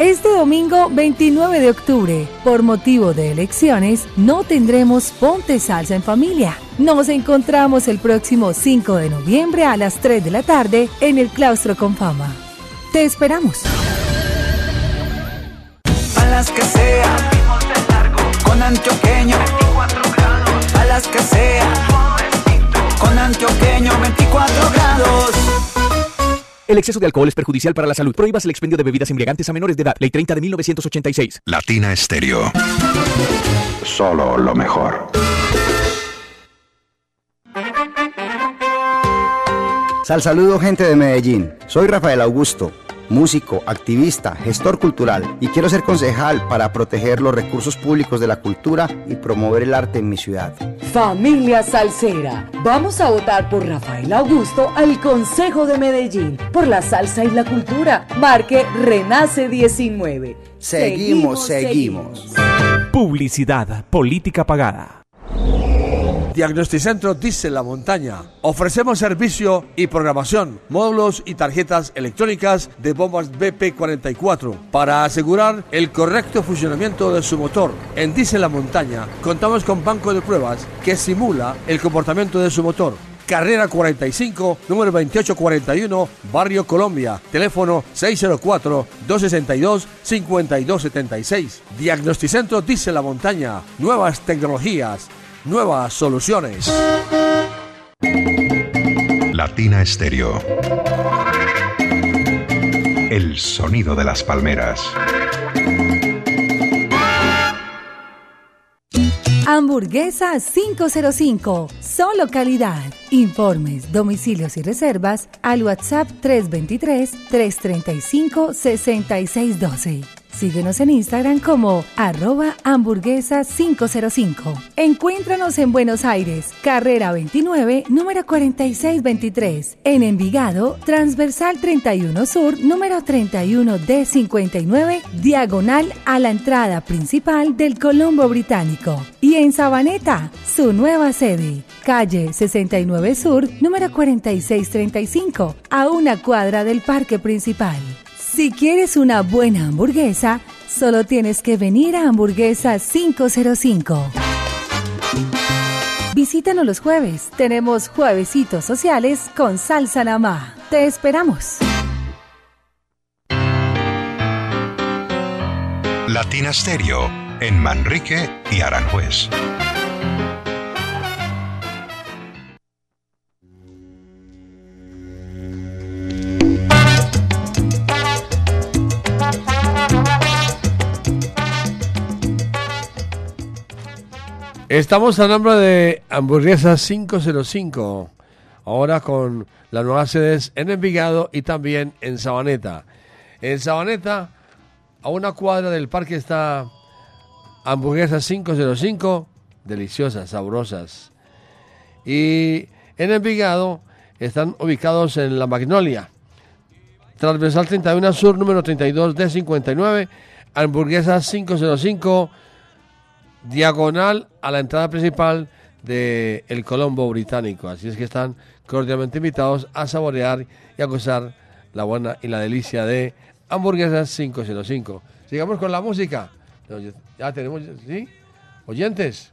Este domingo 29 de octubre, por motivo de elecciones, no tendremos Ponte Salsa en familia. Nos encontramos el próximo 5 de noviembre a las 3 de la tarde en el Claustro con Fama. Te esperamos. A las que sea, con antioqueño, 24 grados, a las que sea con antioqueño 24 grados. El exceso de alcohol es perjudicial para la salud. Prohíbas el expendio de bebidas embriagantes a menores de edad. Ley 30 de 1986. Latina Estéreo. Solo lo mejor. Sal saludo gente de Medellín. Soy Rafael Augusto músico, activista, gestor cultural y quiero ser concejal para proteger los recursos públicos de la cultura y promover el arte en mi ciudad. Familia Salsera, vamos a votar por Rafael Augusto al Consejo de Medellín, por la salsa y la cultura. Marque Renace 19. Seguimos, seguimos. Publicidad, política pagada. Diagnosticentro Dice La Montaña. Ofrecemos servicio y programación, módulos y tarjetas electrónicas de bombas BP44 para asegurar el correcto funcionamiento de su motor. En Dice La Montaña contamos con banco de pruebas que simula el comportamiento de su motor. Carrera 45, número 2841, Barrio Colombia. Teléfono 604-262-5276. Diagnosticentro Dice La Montaña. Nuevas tecnologías, nuevas soluciones. Latina Estéreo. El sonido de las palmeras. Hamburguesa 505. Solo calidad. Informes, domicilios y reservas al WhatsApp 323-335-6612. Síguenos en Instagram como arroba hamburguesa 505. Encuéntranos en Buenos Aires, carrera 29, número 4623. En Envigado, transversal 31 Sur, número 31D59, diagonal a la entrada principal del Colombo Británico. Y en Sabaneta, su nueva sede, calle 69 Sur, número 4635, a una cuadra del parque principal. Si quieres una buena hamburguesa, solo tienes que venir a Hamburguesa 505. Visítanos los jueves. Tenemos juevesitos sociales con salsa namá. Te esperamos. Latina Stereo en Manrique y Aranjuez. Estamos a nombre de Hamburguesas 505, ahora con las nuevas sedes en Envigado y también en Sabaneta. En Sabaneta, a una cuadra del parque está Hamburguesas 505, deliciosas, sabrosas. Y en Envigado están ubicados en La Magnolia, transversal 31 Sur, número 32 d 59, Hamburguesas 505 diagonal a la entrada principal del el Colombo Británico. Así es que están cordialmente invitados a saborear y a gozar la buena y la delicia de hamburguesas 505. Sigamos con la música. Ya tenemos, ¿sí? Oyentes.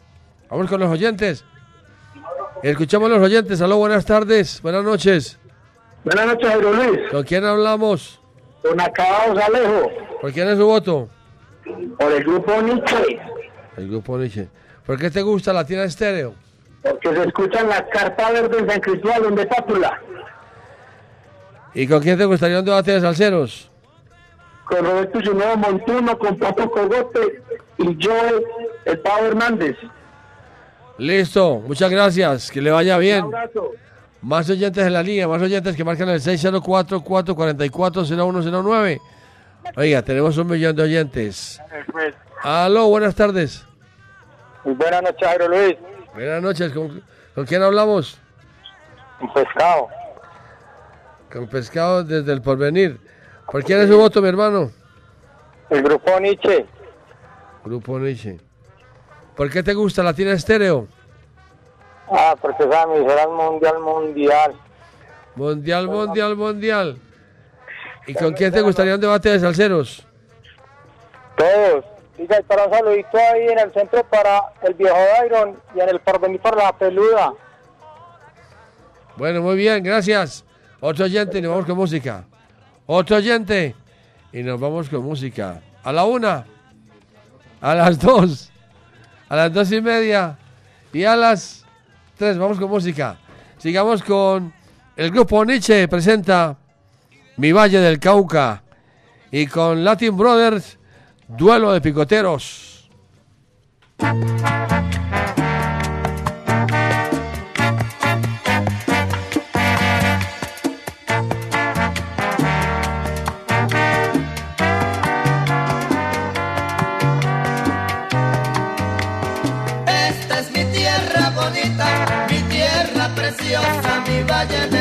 Vamos con los oyentes. Escuchamos a los oyentes. Aló, buenas tardes. Buenas noches. Buenas noches, Jairo Luis. ¿Con quién hablamos? Con Acabados Alejo, ¿Por quién es su voto? por el grupo Nietzsche, El grupo Nietzsche. ¿Por qué te gusta Latina Estéreo? porque se escuchan las cartas verdes en San Cristóbal de Pátula, ¿Y con quién te gustaría un debate de salseros? con Roberto Juneo Montuno, con Papo Cogote y yo, el Pavo Hernández. Listo, muchas gracias, que le vaya bien. Un abrazo. Más oyentes en la línea, más oyentes que marcan el 604-444-0109. Oiga, tenemos un millón de oyentes. Aló, buenas tardes. Muy buenas noches, Jairo Luis. Buenas noches, ¿con, con quién hablamos? Un pescado. Con Pescado desde el Porvenir. ¿Por quién es su voto, mi hermano? El grupo Nietzsche, Grupo Nietzsche. ¿Por qué te gusta Latina Estéreo? ah, porque esa emisora es mundial, mundial. Mundial, mundial, mundial. ¿Y con quién te gustaría un debate de salseros? Todos. Diga, y para un saludito ahí en el centro para el viejo Dairon y en el porvenir para la peluda. Bueno, muy bien, gracias. Otro oyente nos vamos con música. Otro oyente y nos vamos con música. A la una, a las dos, a las dos y media y a las tres vamos con música. Sigamos con el grupo Nietzsche presenta Mi Valle del Cauca y con Latin Brothers Duelo de picoteros. Esta es mi tierra bonita, mi tierra preciosa, mi valle.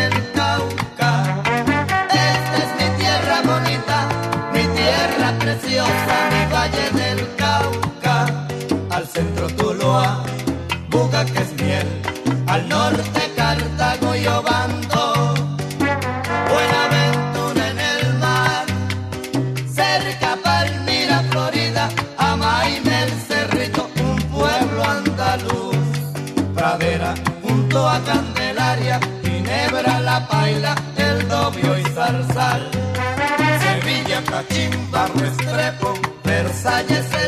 Figueroa, Buga que es miel, al norte Cartago y Obando, Buenaventura en el mar, cerca Palmira, Florida, Amaime el Cerrito, un pueblo andaluz, pradera junto a Candelaria, Ginebra, La Paila, El Dobio y Zarzal, Sevilla, Cachimba, Restrepo, Versalles,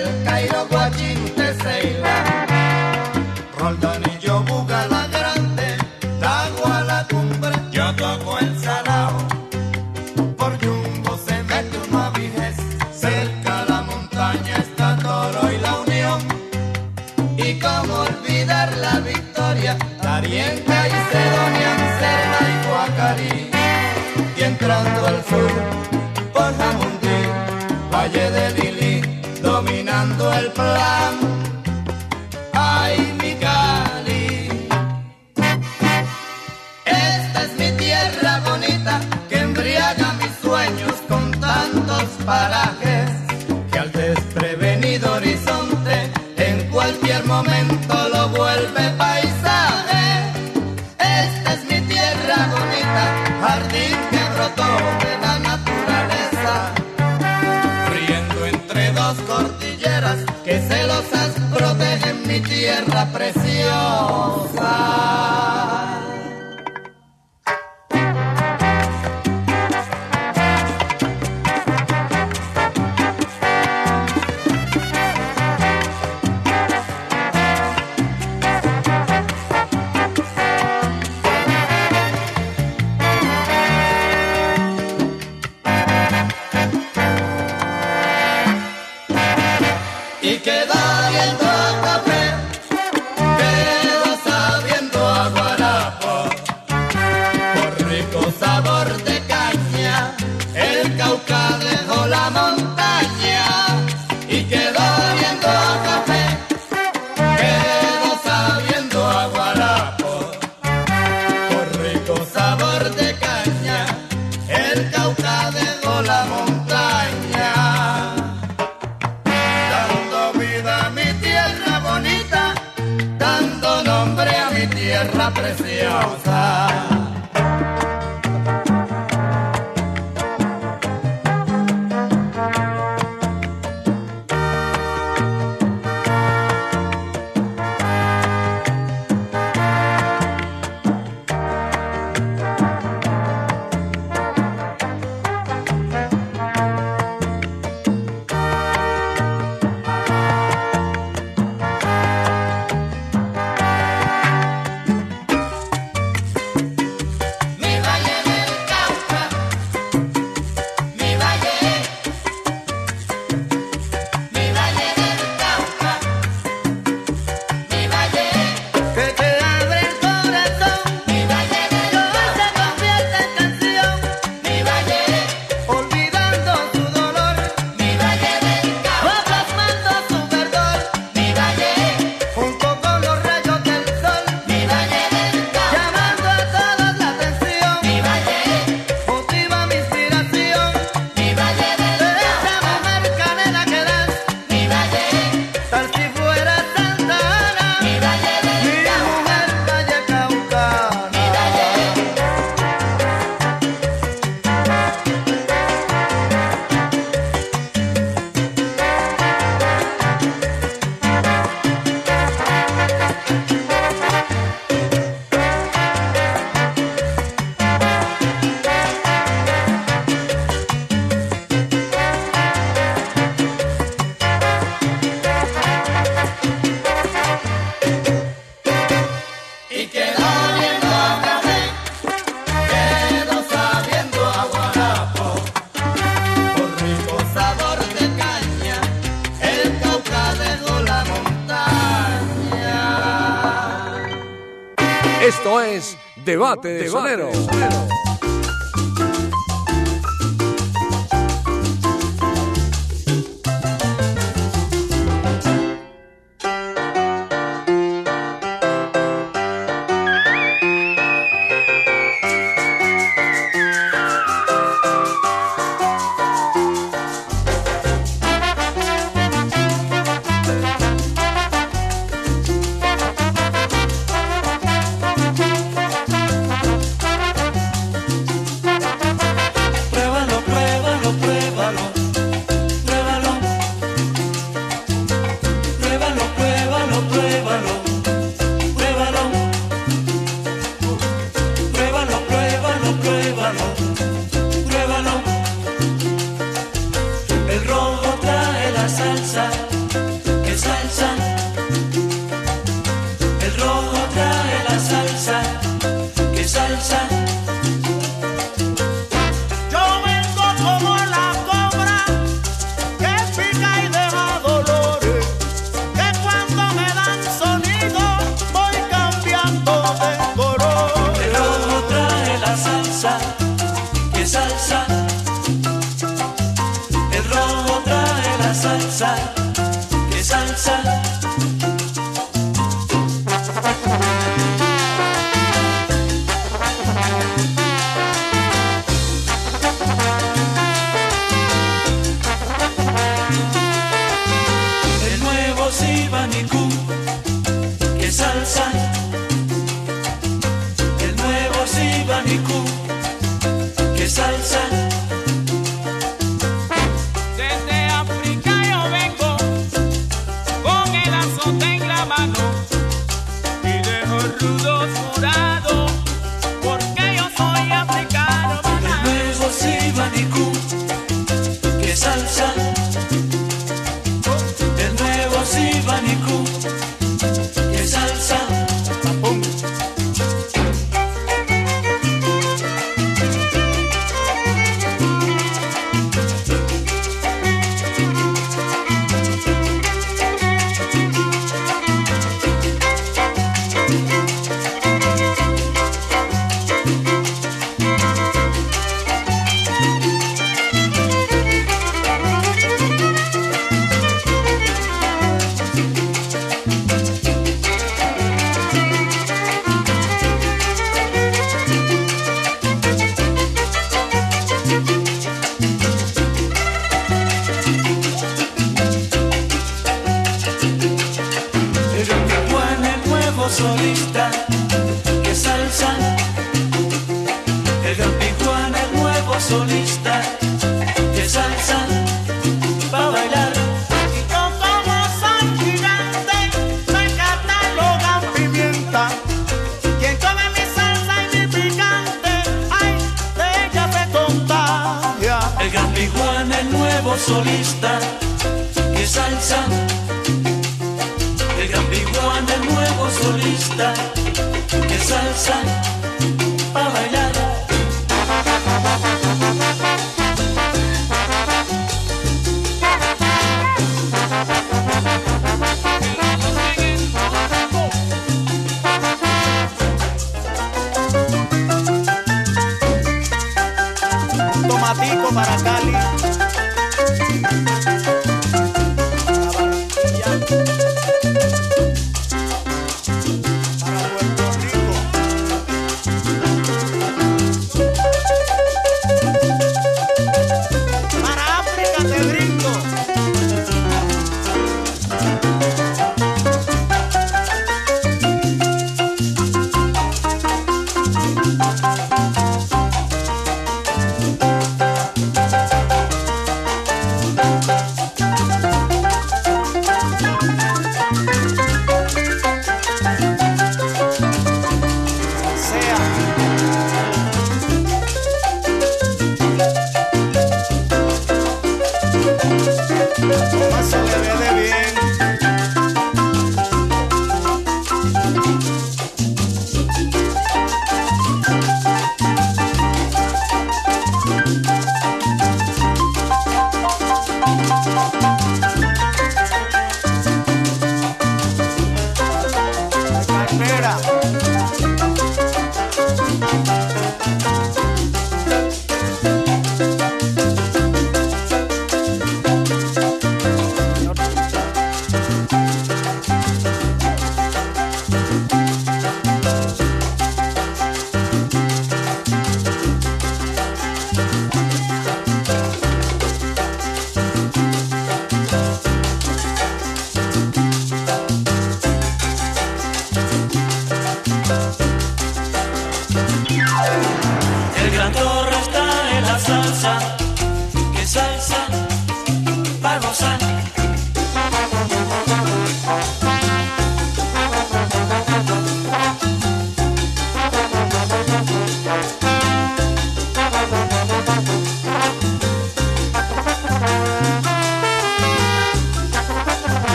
parte de Sonero.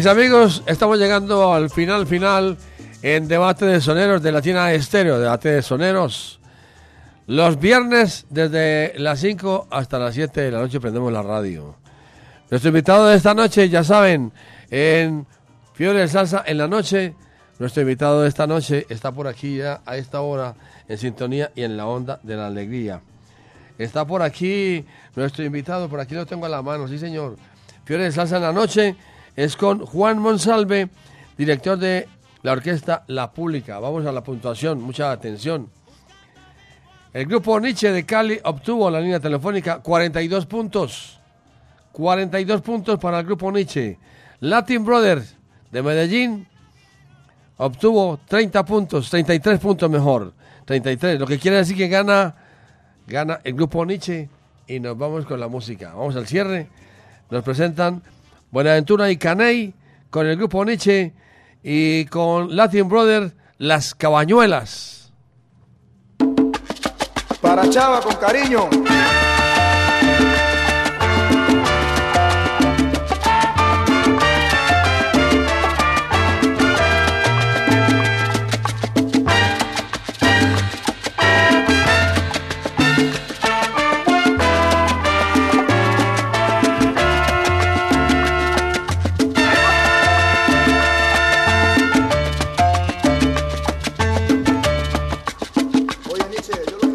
Mis amigos, estamos llegando al final final en debate de soneros de Latina Estéreo, debate de soneros. Los viernes desde las 5 hasta las 7 de la noche prendemos la radio. Nuestro invitado de esta noche, ya saben, en Fiebre de Salsa en la noche, nuestro invitado de esta noche está por aquí ya a esta hora en sintonía y en la onda de la alegría. Está por aquí nuestro invitado, por aquí lo tengo a la mano, sí señor. Fiebre de Salsa en la noche es con Juan Monsalve, director de la orquesta La Pública. Vamos a la puntuación, mucha atención. El grupo Nietzsche de Cali obtuvo la línea telefónica 42 puntos. 42 puntos para el grupo Nietzsche. Latin Brothers de Medellín obtuvo 30 puntos, 33 puntos mejor. 33, lo que quiere decir que gana, gana el grupo Nietzsche y nos vamos con la música. Vamos al cierre. Nos presentan Buenaventura y Caney con el grupo Nietzsche y con Latin Brothers Las Cabañuelas. Para Chava con cariño.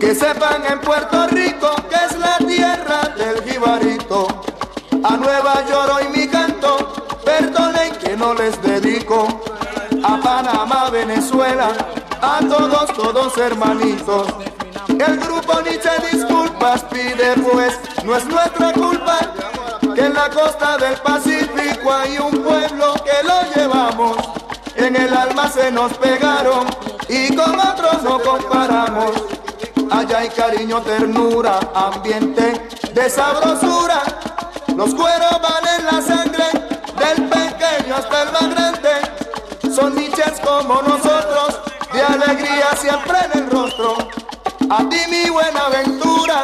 Que sepan en Puerto Rico que es la tierra del jibarito. A Nueva York hoy mi canto, perdonen que no les dedico. A Panamá, Venezuela, a todos, todos hermanitos. El grupo Nietzsche disculpas pide pues, no es nuestra culpa que en la costa del Pacífico hay un pueblo que lo llevamos. En el alma se nos pegaron y con otros no comparamos. Allá hay cariño, ternura, ambiente de sabrosura. Los cueros van en la sangre, del pequeño hasta el más. Son niches como nosotros, de alegría siempre en el rostro. A ti mi buena aventura,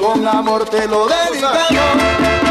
con amor te lo dedicamos.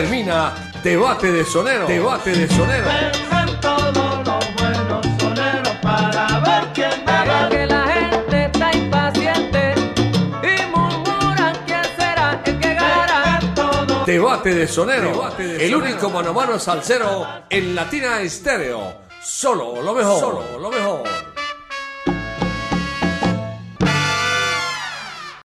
Termina Debate de Sonero. Debate de Sonero. Vengan todos los buenos soneros para ver quién gana. Que la gente está impaciente y murmuran quién será el que gana. Debate de Sonero. el único mano a mano salsero en Latina Estéreo. Solo lo mejor. Solo lo mejor.